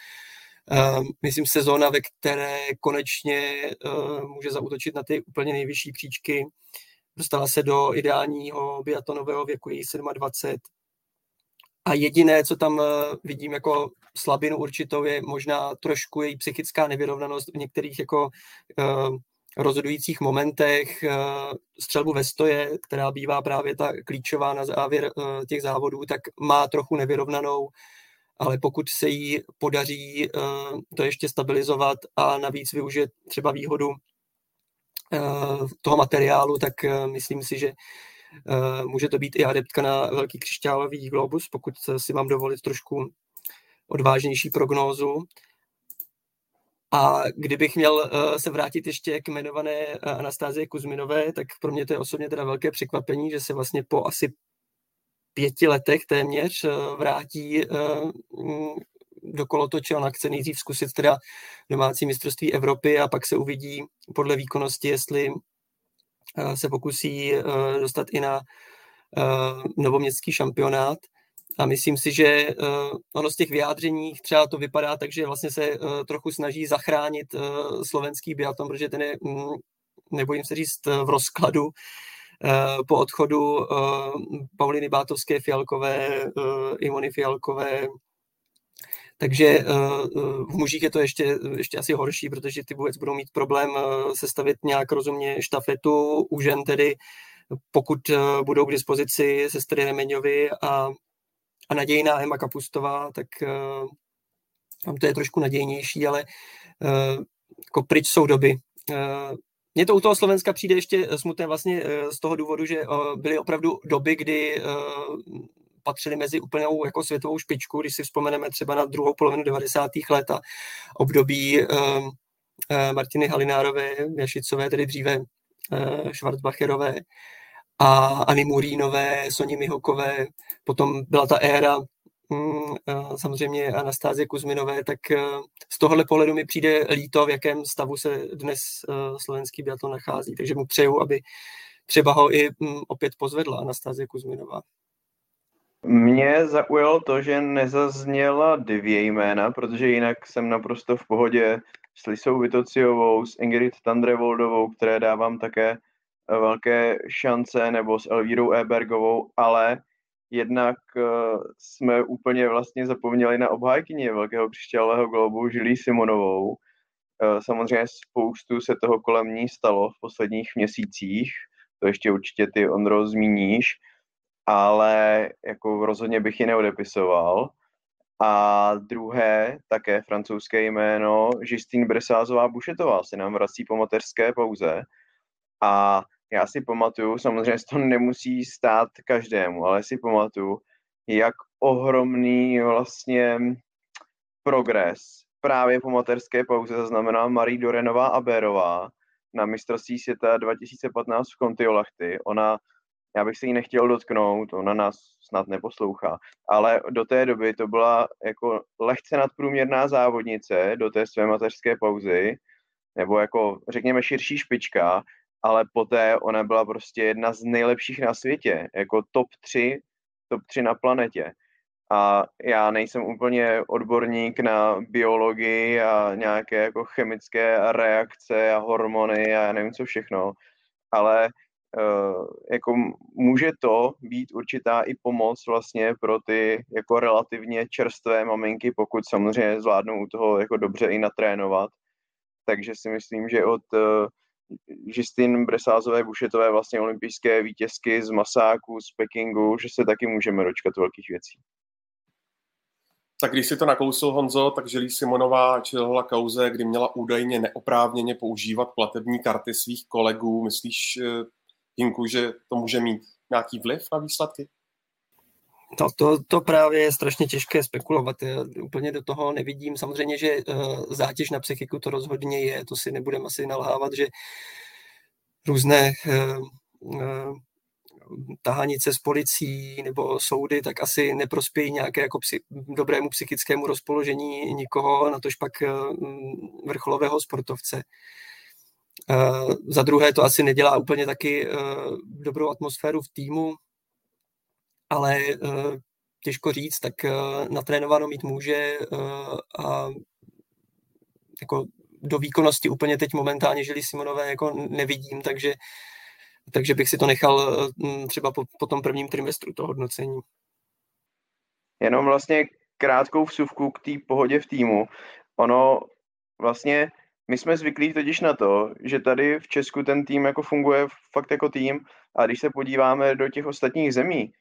S4: Uh, myslím, sezóna, ve které konečně uh, může zautočit na ty úplně nejvyšší příčky. Dostala se do ideálního biatonového věku, její 27. A jediné, co tam eh, vidím jako slabinu určitou, je možná trošku její psychická nevyrovnanost v některých jako uh, rozhodujících momentech, uh, střelbu ve stoje, která bývá právě ta klíčová na závěr těch závodů, tak má trochu nevyrovnanou, ale pokud se jí podaří to ještě stabilizovat a navíc využít třeba výhodu toho materiálu, tak myslím si, že Eh, může to být i adeptka na velký křišťálový globus, pokud si mám dovolit trošku odvážnější prognózu. A kdybych měl eh, se vrátit ještě k jmenované eh, Anastázie Kuzminové, tak pro mě to je osobně teda velké překvapení, že se vlastně po asi pěti letech téměř vrátí do kolotoče. Ona chce nejdřív zkusit teda domácí mistrovství Evropy a pak se uvidí podle výkonnosti, jestli Eh, se pokusí eh, dostat i na eh, novoměstský šampionát. A myslím si, že ono z těch vyjádření třeba to vypadá tak, že vlastně se trochu snaží zachránit slovenský biatlon, protože ten je, mm, nebojím se říct, v rozkladu po odchodu Pauliny Bátovské, Fialkové, Imony Fialkové, takže eh, eh, v mužích je to ještě, ještě asi horší, protože ty vůbec budou mít problém eh, sestavit nějak rozumně štafetu u žen tedy, pokud budou k dispozici sestry Remeňovi a, a nadějná Emma Kapustová, tak tam to je trošku nadějnější, ale jako pryč jsou doby. Mně to u toho Slovenska přijde ještě smutné vlastně z toho důvodu, že byly opravdu doby, kdy patřili mezi úplnou jako světovou špičku, když si vzpomeneme třeba na druhou polovinu 90. let a období um, Martiny Halinárové, Jašicové, tedy dříve Schwarzbacherové a Ani Murínové, Soni Mihokové, potom byla ta éra mm, samozřejmě Anastázie Kuzminové, tak z tohohle pohledu mi přijde líto, v jakém stavu se dnes slovenský biatlon nachází. Takže mu přeju, aby třeba ho i mm, opět pozvedla Anastázie Kuzminová.
S3: Mě zaujalo to, že nezazněla dvě jména, protože jinak jsem naprosto v pohodě s Lisou Vitociovou, s Ingrid Tandrevoldovou, které dávám také eh, velké šance, nebo s Elvírou Ebergovou, ale jednak eh, jsme úplně vlastně zapomněli na obhájkyni velkého křišťálového globu Žilí Simonovou. Eh, samozřejmě spoustu se toho kolem ní stalo v posledních měsících, to ještě určitě ty, Ondro, zmíníš, ale jako rozhodně bych ji neodepisoval. A druhé, také francouzské jméno, Justine Bresázová Bušetová se nám vrací po mateřské pauze. A já si pamatuju, samozřejmě to nemusí stát každému, ale si pamatuju, jak ohromný vlastně progres právě po mateřské pauze zaznamená Marie Dorenová Abérová na mistrovství světa 2015 v Kontiolahty. Ona já bych se jí nechtěl dotknout, ona nás snad neposlouchá, ale do té doby to byla jako lehce nadprůměrná závodnice do té své mateřské pauzy, nebo jako řekněme širší špička, ale poté ona byla prostě jedna z nejlepších na světě, jako top 3, top 3 na planetě. A já nejsem úplně odborník na biologii a nějaké jako chemické reakce a hormony a nevím co všechno, ale jako může to být určitá i pomoc vlastně pro ty jako relativně čerstvé maminky, pokud samozřejmě zvládnou toho jako dobře i natrénovat. Takže si myslím, že od uh, Justin Bresázové Bušetové vlastně olympijské vítězky z Masáku, z Pekingu, že se taky můžeme dočkat velkých věcí.
S1: Tak když si to nakousil Honzo, tak Želí Simonová čelila kauze, kdy měla údajně neoprávněně používat platební karty svých kolegů. Myslíš, eh, Hinku, že to může mít nějaký vliv na výsledky?
S4: To, to, to právě je strašně těžké spekulovat. Já úplně do toho nevidím. Samozřejmě, že uh, zátěž na psychiku to rozhodně je. To si nebudeme asi nalhávat, že různé uh, uh, tahanice s policií nebo soudy, tak asi neprospějí nějaké jako psy, dobrému psychickému rozpoložení nikoho, na tož pak vrcholového sportovce. Uh, za druhé to asi nedělá úplně taky uh, dobrou atmosféru v týmu, ale uh, těžko říct, tak natrénováno mít může a jako do výkonnosti úplně teď momentálně Žili Simonové jako nevidím, takže, takže bych si to nechal třeba po, po tom prvním trimestru to hodnocení.
S3: Jenom vlastně krátkou vsuvku k té pohodě v týmu. Ono vlastně my jsme zvyklí totiž na to, že tady v Česku ten tým jako funguje fakt jako tým. A když se podíváme do těch ostatních zemí,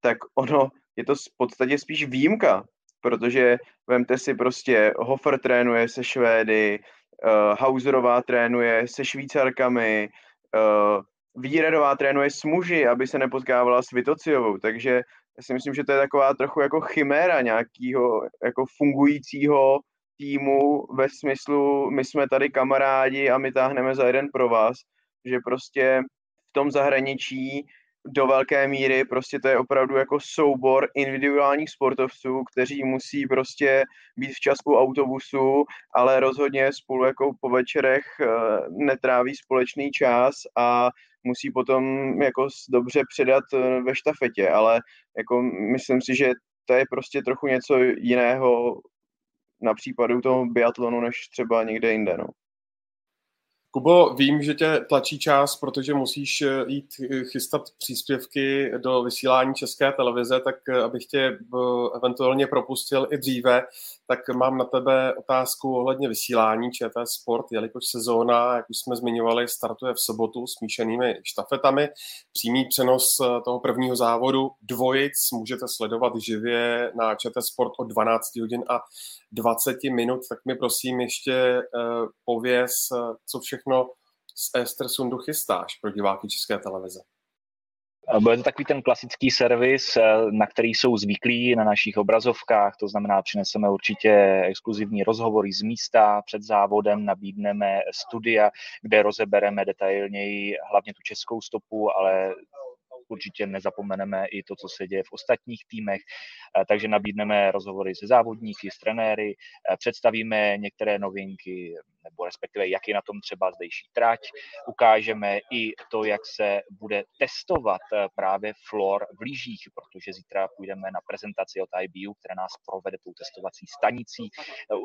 S3: tak ono je to v podstatě spíš výjimka, protože vemte si prostě Hofer trénuje se Švédy, uh, Hauserová trénuje se Švýcarkami, uh, Víredová trénuje s muži, aby se nepotkávala s Vitociovou, takže já si myslím, že to je taková trochu jako chiméra nějakého jako fungujícího týmu ve smyslu, my jsme tady kamarádi a my táhneme za jeden pro vás, že prostě v tom zahraničí do velké míry prostě to je opravdu jako soubor individuálních sportovců, kteří musí prostě být včas u autobusu, ale rozhodně spolu jako po večerech eh, netráví společný čas a musí potom jako dobře předat eh, ve štafetě, ale jako myslím si, že to je prostě trochu něco jiného na případu toho biatlonu, než třeba někde jinde. No.
S1: Kubo, vím, že tě tlačí čas, protože musíš eh, jít eh, chystat příspěvky do vysílání České televize, tak eh, abych tě eventuálně propustil i dříve, tak mám na tebe otázku ohledně vysílání ČT Sport, jelikož sezóna, jak už jsme zmiňovali, startuje v sobotu s míšenými štafetami. Přímý přenos toho prvního závodu dvojic můžete sledovat živě na ČT Sport od 12 hodin a 20 minut, tak mi prosím ještě pověz, co všechno z Sundu chystáš pro diváky České televize?
S2: Bude to takový ten klasický servis, eh, na který jsou zvyklí na našich obrazovkách, to znamená, přineseme určitě exkluzivní rozhovory z místa, před závodem nabídneme studia, kde rozebereme detailněji hlavně tu českou stopu, ale určitě nezapomeneme i to, co se děje v ostatních týmech, eh, takže nabídneme rozhovory se závodníky, s trenéry, eh, představíme některé novinky, nebo respektive jak je na tom třeba zdejší trať. Ukážeme i to, jak se bude testovat eh, právě floor v lyžích, protože zítra půjdeme na prezentaci od IBU, která nás provede tou testovací stanicí.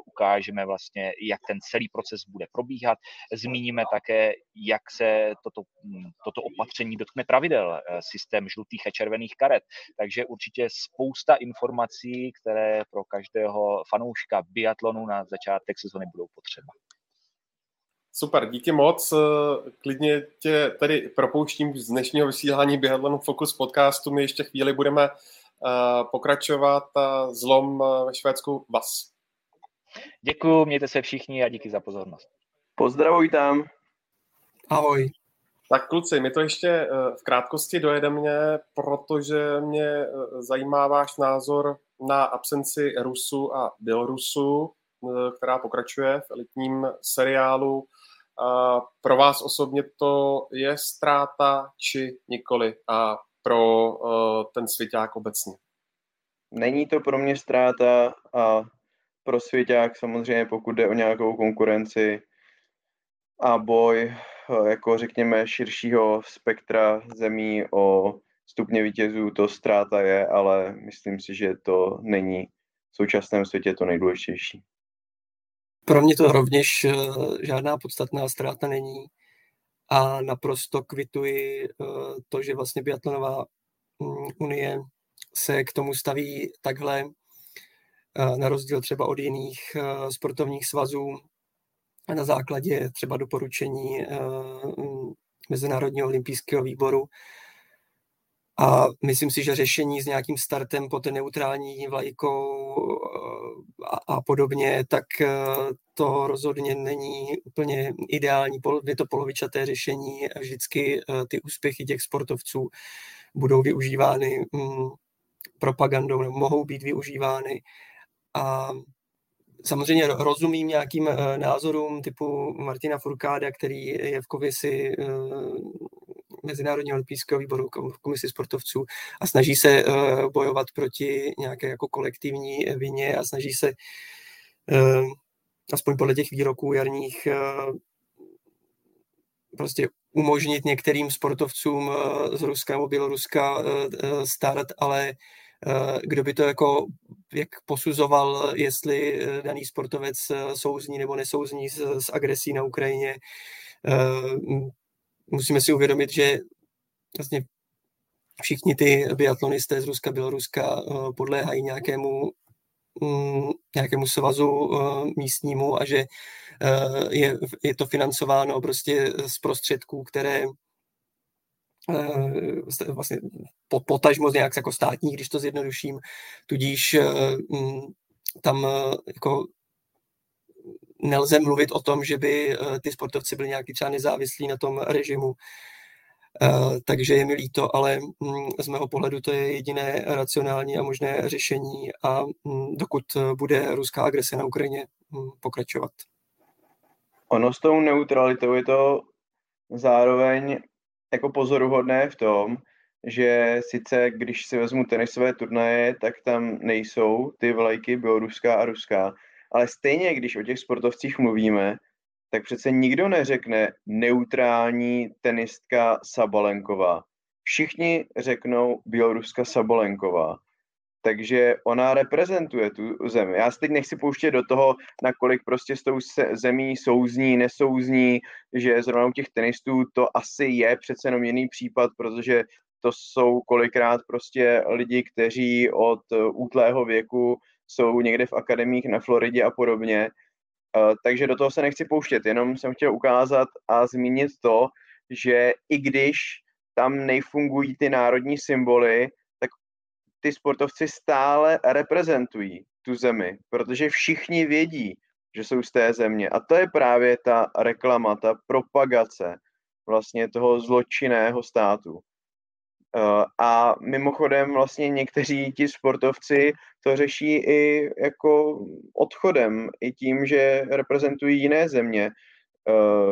S2: Ukážeme vlastně, jak ten celý proces bude probíhat. Zmíníme také, jak se toto, hm, toto opatření dotkne pravidel systém žlutých a červených karet. Takže určitě spousta informací, které pro každého fanouška biatlonu na začátek sezony budou potřeba.
S1: Super, díky moc. Klidně tě tady propouštím z dnešního vysílání Biathlonu Focus podcastu. My ještě chvíli budeme eh, pokračovat. Zlom eh, ve Švédsku vás.
S2: Děkuji, mějte se všichni a díky za pozornost.
S3: Pozdravuj tam.
S4: Ahoj.
S1: Tak kluci, my to ještě eh, v krátkosti dojedeme, protože mě eh, zajímá váš názor na absenci Rusu a Bělorusu, eh, která pokračuje v elitním seriálu. Pro vás osobně to je ztráta či nikoli a pro ten svěťák obecně?
S3: Není to pro mě ztráta a pro svěťák samozřejmě, pokud jde o nějakou konkurenci a boj Eh, jako řekněme širšího spektra zemí o stupně vítězů to ztráta je, ale myslím si, že to není v současném světě to nejdůležitější.
S4: Pro mě to rovněž eh, žádná podstatná ztráta není a naprosto kvituji eh, to, že vlastně biatlonová mm, unie se k tomu staví takhle, na rozdíl třeba od jiných sportovních svazů, na základě třeba doporučení eh, Mezinárodního olympijského výboru. A myslím si, že řešení s nějakým startem pod neutrální vlajkou eh, a, a podobně, tak eh, to rozhodně není úplně ideální. Je to polovičaté řešení. Vždycky ty úspěchy těch sportovců budou využívány mm, propagandou, nebo mohou být využívány. A Samozřejmě rozumím nějakým eh, názorům typu Martina Furkáda, který je v komisi eh, Mezinárodního olympijského výboru, komisi sportovců a snaží se eh, bojovat proti nějaké jako kolektivní vině a snaží se aspoň podle těch výroků jarních prostě umožnit některým sportovcům z Ruska nebo Běloruska start, ale kdo by to jako jak posuzoval, jestli eh, daný sportovec eh, souzní nebo nesouzní s, s agresí na Ukrajině. Musíme si uvědomit, že vlastně všichni ty biatlonisté z Ruska, Běloruska podléhají nějakému mm, nějakému svazu místnímu a že je, je to financováno prostě z prostředků, které Eh, vlastně potažmo nějak jako státní, když to zjednoduším, tudíž eh, mm, tam eh, jako nelze mluvit o tom, že by ty sportovci byli nějaký třeba nezávislí na tom režimu. Takže je mi líto, ale mm, z mého pohledu to je jediné racionální a možné řešení a mm, dokud bude ruská agrese na Ukrajině pokračovat.
S3: Ono s tou neutralitou je to zároveň jako pozoruhodné v tom, že sice když si vezmu tenisové turnaje, tak tam nejsou ty vlajky běloruská a ruská, ale stejně, když o těch sportovcích mluvíme, tak přece nikdo neřekne neutrální tenistka Sabalenková. Všichni řeknou Běloruska Sabalenková takže ona reprezentuje tu zemi. Já se teď nechci pouštět do toho, nakolik prostě s tou zemí souzní, nesouzní, že zrovna u těch tenistů to asi je přece jenom jiný případ, protože to jsou kolikrát prostě lidi, kteří od útlého věku jsou někde v akademiích na Floridě a podobně. Takže do toho se nechci pouštět, jenom jsem chtěl ukázat a zmínit to, že i když tam nejfungují ty národní symboly, ty sportovci stále reprezentují tu zemi, protože všichni vědí, že jsou z té země. A to je právě ta reklama, ta propagace vlastně toho zločinného státu. A mimochodem vlastně někteří ti sportovci to řeší i jako odchodem, i tím, že reprezentují jiné země.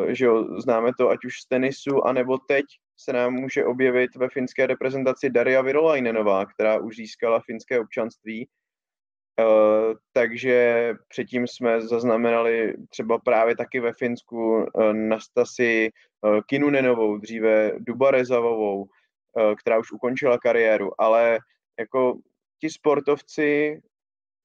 S3: Že jo, známe to ať už z tenisu, anebo teď se nám může objevit ve finské reprezentaci Daria Virolainenová, která už získala finské občanství. Uh, takže předtím jsme zaznamenali třeba právě taky ve Finsku uh, Nastasi uh, Kinunenovou, dříve Dubarezavovou, která už ukončila kariéru, ale jako ti sportovci,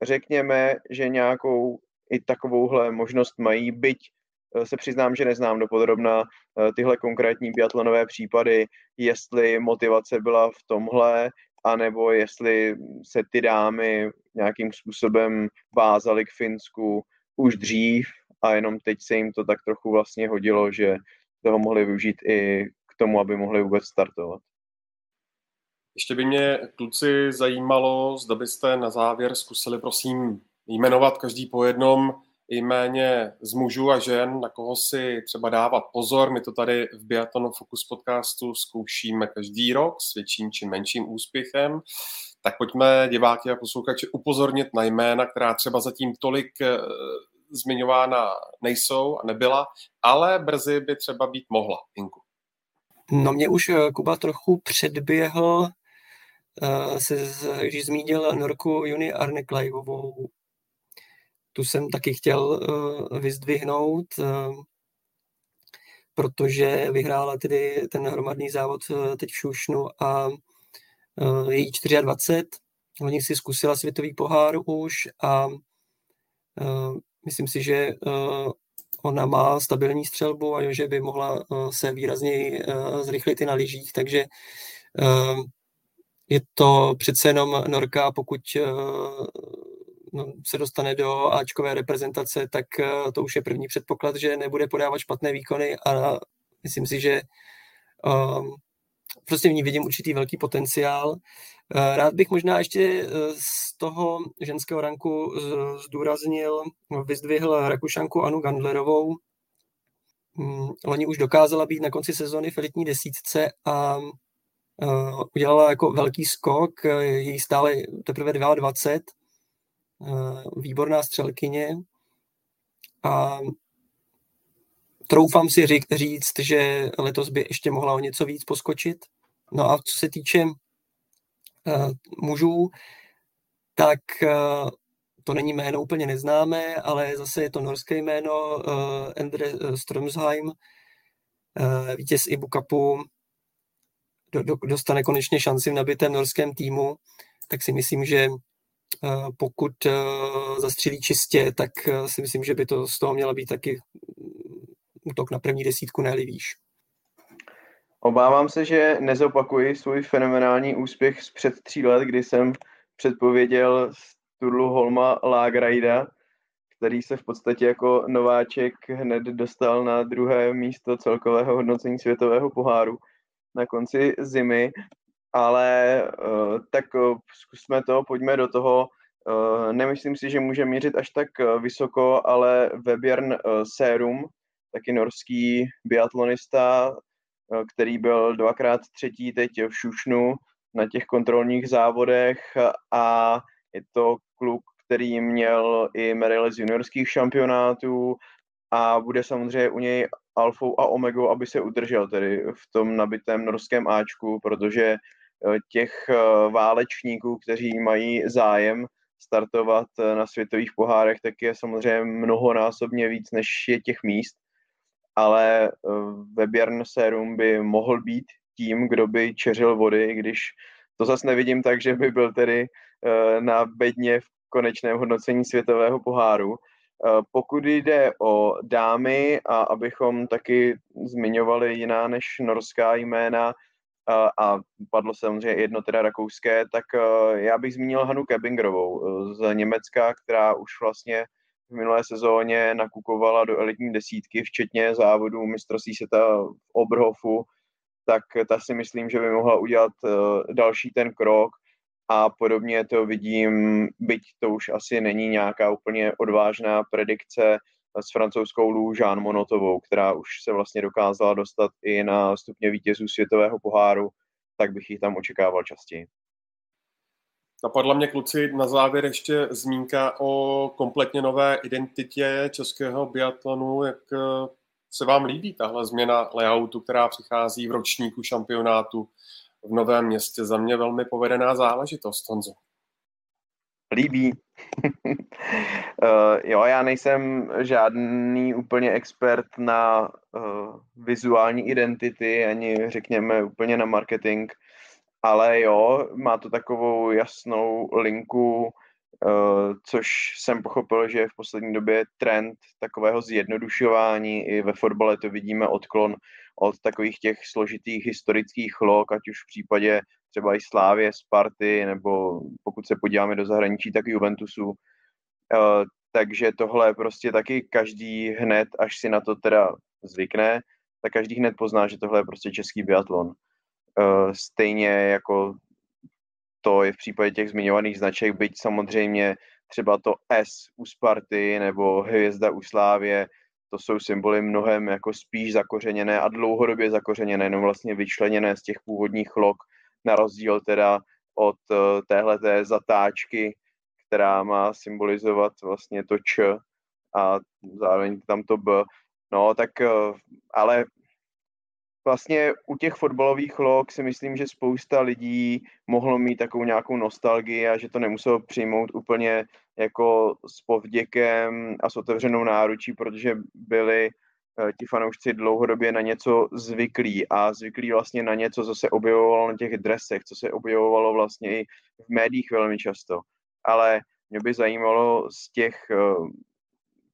S3: řekněme, že nějakou i takovouhle možnost mají, byť Eh, se přiznám, že neznám dopodrobna eh, tyhle konkrétní biatlonové případy, jestli motivace byla v tomhle, anebo jestli se ty dámy nějakým způsobem vázaly k Finsku už dřív a jenom teď se jim to tak trochu vlastně hodilo, že toho mohli využít i k tomu, aby mohli vůbec startovat.
S1: Ještě by mě, kluci, zajímalo, zda byste na závěr zkusili, prosím, jmenovat každý po jednom jméně z mužů a žen, na koho si třeba dávat pozor. My to tady v Biathlon Focus podcastu zkoušíme každý rok s větším či menším úspěchem. Tak pojďme diváky a posluchače upozornit na jména, která třeba zatím tolik eh, zmiňována nejsou a nebyla, ale brzy by třeba být mohla. Inku.
S4: No mě už eh, Kuba trochu předběhl, eh, se, když zmínil Norku Juni Arneklajovou, tu jsem taky chtěl uh, vyzdvihnout, uh, protože vyhrála tedy ten hromadný závod uh, teď v Šušnu a její 24. Oni si zkusila světový pohár už a myslím si, že ona má stabilní střelbu a že by mohla se výrazně uh, zrychlit i na lyžích, takže je to přece jenom Norka, pokud se dostane do Ačkové reprezentace, tak eh, to už je první předpoklad, že nebude podávat špatné výkony a myslím si, že um, prostě v ní vidím určitý velký potenciál. Eh, rád bych možná ještě eh, z toho ženského ranku zdůraznil, vyzdvihl Rakušanku Anu Gandlerovou. Hmm, loni už dokázala být na konci sezóny v elitní desítce a udělala jako velký skok, její stále teprve 22 Eh, výborná střelkyně. A troufám si říct, že letos by ještě mohla o něco víc poskočit. No a co se týče uh, mužů, tak uh, to není jméno úplně neznámé, ale zase je to norské jméno Endre Strömsheim, uh, vítěz Ibu Cupu, do, do, dostane konečně šanci v nabitém norském týmu, tak si myslím, že Eh, pokud eh, zastřelí čistě, tak eh, si myslím, že by to z toho měla být taky útok na první desítku, ne výš.
S3: Obávám se, že nezopakuji svůj fenomenální úspěch z před tří let, kdy jsem předpověděl Sturlu Holma Lagrajda, který se v podstatě jako nováček hned dostal na druhé místo celkového hodnocení světového poháru na konci zimy ale uh, tak uh, zkusme to, pojďme do toho. Uh, nemyslím si, že může měřit až tak vysoko, ale Webjörn uh, Serum, taky norský biatlonista, uh, který byl dvakrát třetí teď v Šušnu na těch kontrolních závodech a je to kluk, který měl i medaile z juniorských šampionátů a bude samozřejmě u něj alfou a omegou, aby se udržel tedy v tom nabitém norském Ačku, protože Eh, těch eh, válečníků, kteří mají zájem startovat eh, na světových pohárech, tak je samozřejmě mnohonásobně víc, než je těch míst. Ale Webjörn Serum by mohl být tím, kdo by čeřil vody, když to zase nevidím tak, že by byl tedy na bedně v konečném hodnocení světového poháru. Pokud jde o dámy a abychom taky zmiňovali jiná než norská jména, a padlo samozřejmě jedno teda rakouské, tak e, já bych zmínil Hanu Kebingerovou e, z Německa, která už vlastně v minulé sezóně nakukovala do elitní desítky, včetně závodů mistrovství světa v Oberhofu, tak ta si myslím, že by mohla udělat e, další ten krok. A podobně to vidím, byť to už asi není nějaká úplně odvážná predikce, s francouzskou Lou Jean Monotovou, která už se vlastně dokázala dostat i na stupně vítězů světového poháru. tak bych ji tam očekával častěji.
S1: A podle mě, kluci, na závěr ještě zmínka o kompletně nové identitě českého biatlonu. Jak eh, se vám líbí tahle změna layoutu, která přichází v ročníku šampionátu v Novém městě? Za mě velmi povedená záležitost, Honzo.
S3: Líbí. uh, jo, já nejsem žádný úplně expert na uh, vizuální identity, ani řekněme úplně na marketing, ale jo, má to takovou jasnou linku, uh, což jsem pochopil, že je v poslední době trend takového zjednodušování. I ve fotbale to vidíme odklon od takových těch složitých historických log, ať už v případě třeba i Slávě, Sparty, nebo pokud se podíváme do zahraničí, tak Juventusu. Uh, takže tohle prostě taky každý hned, až si na to teda zvykne, tak každý hned pozná, že tohle je prostě český biatlon. Uh, stejně jako to je v případě těch zmiňovaných značek, byť samozřejmě třeba to S u Sparty nebo hvězda u Slávě, to jsou symboly mnohem jako spíš zakořeněné a dlouhodobě zakořeněné, jenom vlastně vyčleněné z těch původních log, na rozdíl teda od uh, téhleté zatáčky, která má symbolizovat vlastně to Č a zároveň tam to B. No, tak uh, ale vlastně u těch fotbalových log si myslím, že spousta lidí mohlo mít takovou nějakou nostalgii a že to nemuselo přijmout úplně jako s povděkem a s otevřenou náručí, protože byli eh, ti fanoušci dlouhodobě na něco zvyklí a zvyklí vlastně na něco, co se objevovalo na těch dresech, co se objevovalo vlastně i v médiích velmi často. Ale mě by zajímalo z těch eh,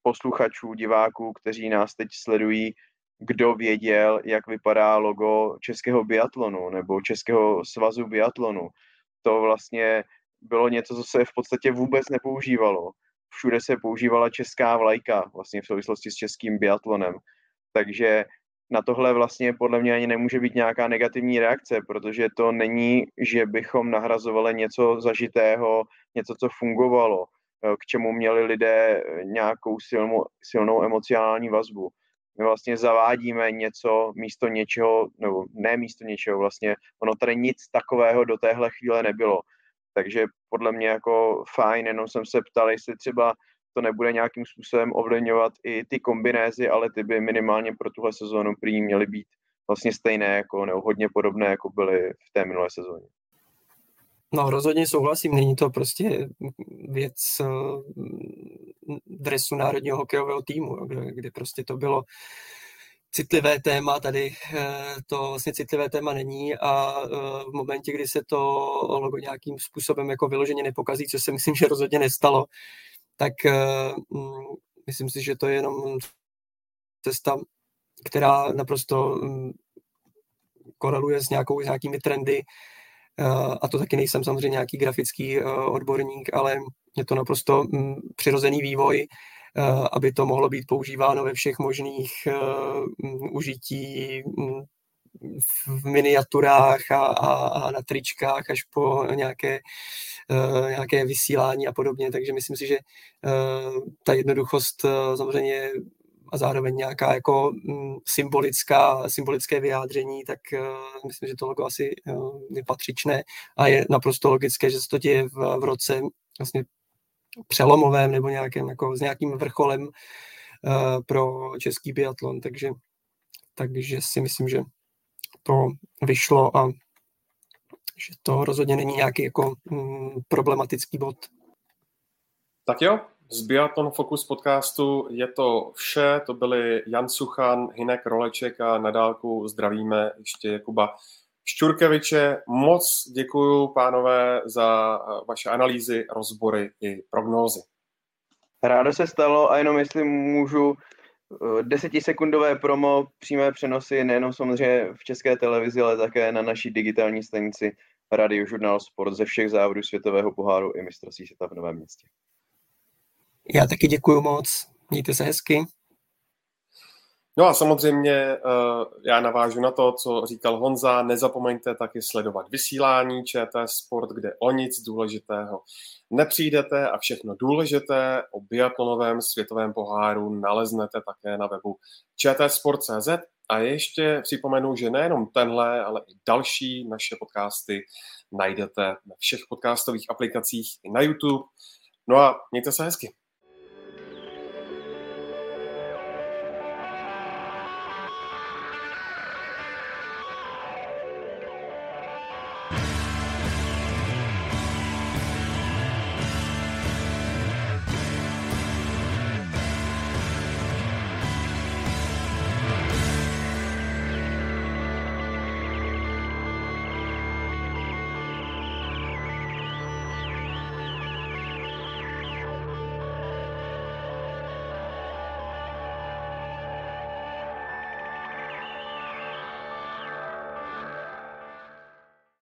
S3: posluchačů, diváků, kteří nás teď sledují, kdo věděl, jak vypadá logo českého biatlonu nebo českého svazu biatlonu. To vlastně bylo něco, co se v podstatě vůbec nepoužívalo. Všude se používala česká vlajka vlastně v souvislosti s českým biatlonem. Takže na tohle vlastně podle mě ani nemůže být nějaká negativní reakce, protože to není, že bychom nahrazovali něco zažitého, něco, co fungovalo, k čemu měli lidé nějakou silnou, silnou emocionální vazbu my vlastně zavádíme něco místo něčeho, nebo ne místo něčeho, vlastně ono tady nic takového do téhle chvíle nebylo. Takže podle mě jako fajn, jenom jsem se ptal, jestli třeba to nebude nějakým způsobem ovlivňovat i ty kombinézy, ale ty by minimálně pro tuhle sezónu prý měly být vlastně stejné, jako, nebo hodně podobné, jako byly v té minulé sezóně.
S4: No rozhodně souhlasím, není to prostě věc eh, dresu národního hokejového týmu, kde, kde prostě to bylo citlivé téma, tady eh, to vlastně citlivé téma není a eh, v momentě, kdy se to logo nějakým způsobem jako vyloženě nepokazí, co se myslím, že rozhodně nestalo, tak mm, myslím si, že to je jenom cesta, která naprosto mm, koreluje s, nějakou, s nějakými trendy, a to taky nejsem samozřejmě nějaký grafický eh, odborník, ale je to naprosto mm, přirozený vývoj, eh, aby to mohlo být používáno ve všech možných mm, užití mm, v miniaturách a, a, a na tričkách až po nějaké, nějaké vysílání a podobně. Takže myslím si, že ta jednoduchost samozřejmě a zároveň nějaká jako mm, symbolická, symbolické vyjádření, tak uh, myslím, že to logo asi je patřičné a je naprosto logické, že se to děje v, v roce vlastně přelomovém nebo nějakým, jako s nějakým vrcholem uh, pro český biatlon, takže, takže si myslím, že to vyšlo a že to rozhodně není nějaký jako mm, problematický bod.
S1: Tak jo, z Biathlon Focus podcastu je to vše. To byli Jan Suchan, Hinek Roleček a na dálku zdravíme ještě Jakuba Šťurkeviče. Moc děkuji, pánové, za vaše analýzy, rozbory i prognózy.
S3: Rádo se stalo a jenom jestli můžu eh, desetisekundové promo, přímé přenosy nejenom samozřejmě v české televizi, ale také na naší digitální stanici Radiožurnál Sport ze všech závodů světového poháru i mistrovství světa v Novém městě.
S4: Já taky děkuji moc. Mějte se hezky.
S1: No a samozřejmě eh, já navážu na to, co říkal Honza. Nezapomeňte taky sledovat vysílání ČT Sport, kde o nic důležitého nepřijdete a všechno důležité o biatlonovém světovém poháru naleznete také na webu čtsport.cz A ještě připomenu, že nejenom tenhle, ale i další naše podcasty najdete na všech podcastových aplikacích i na YouTube. No a mějte se hezky.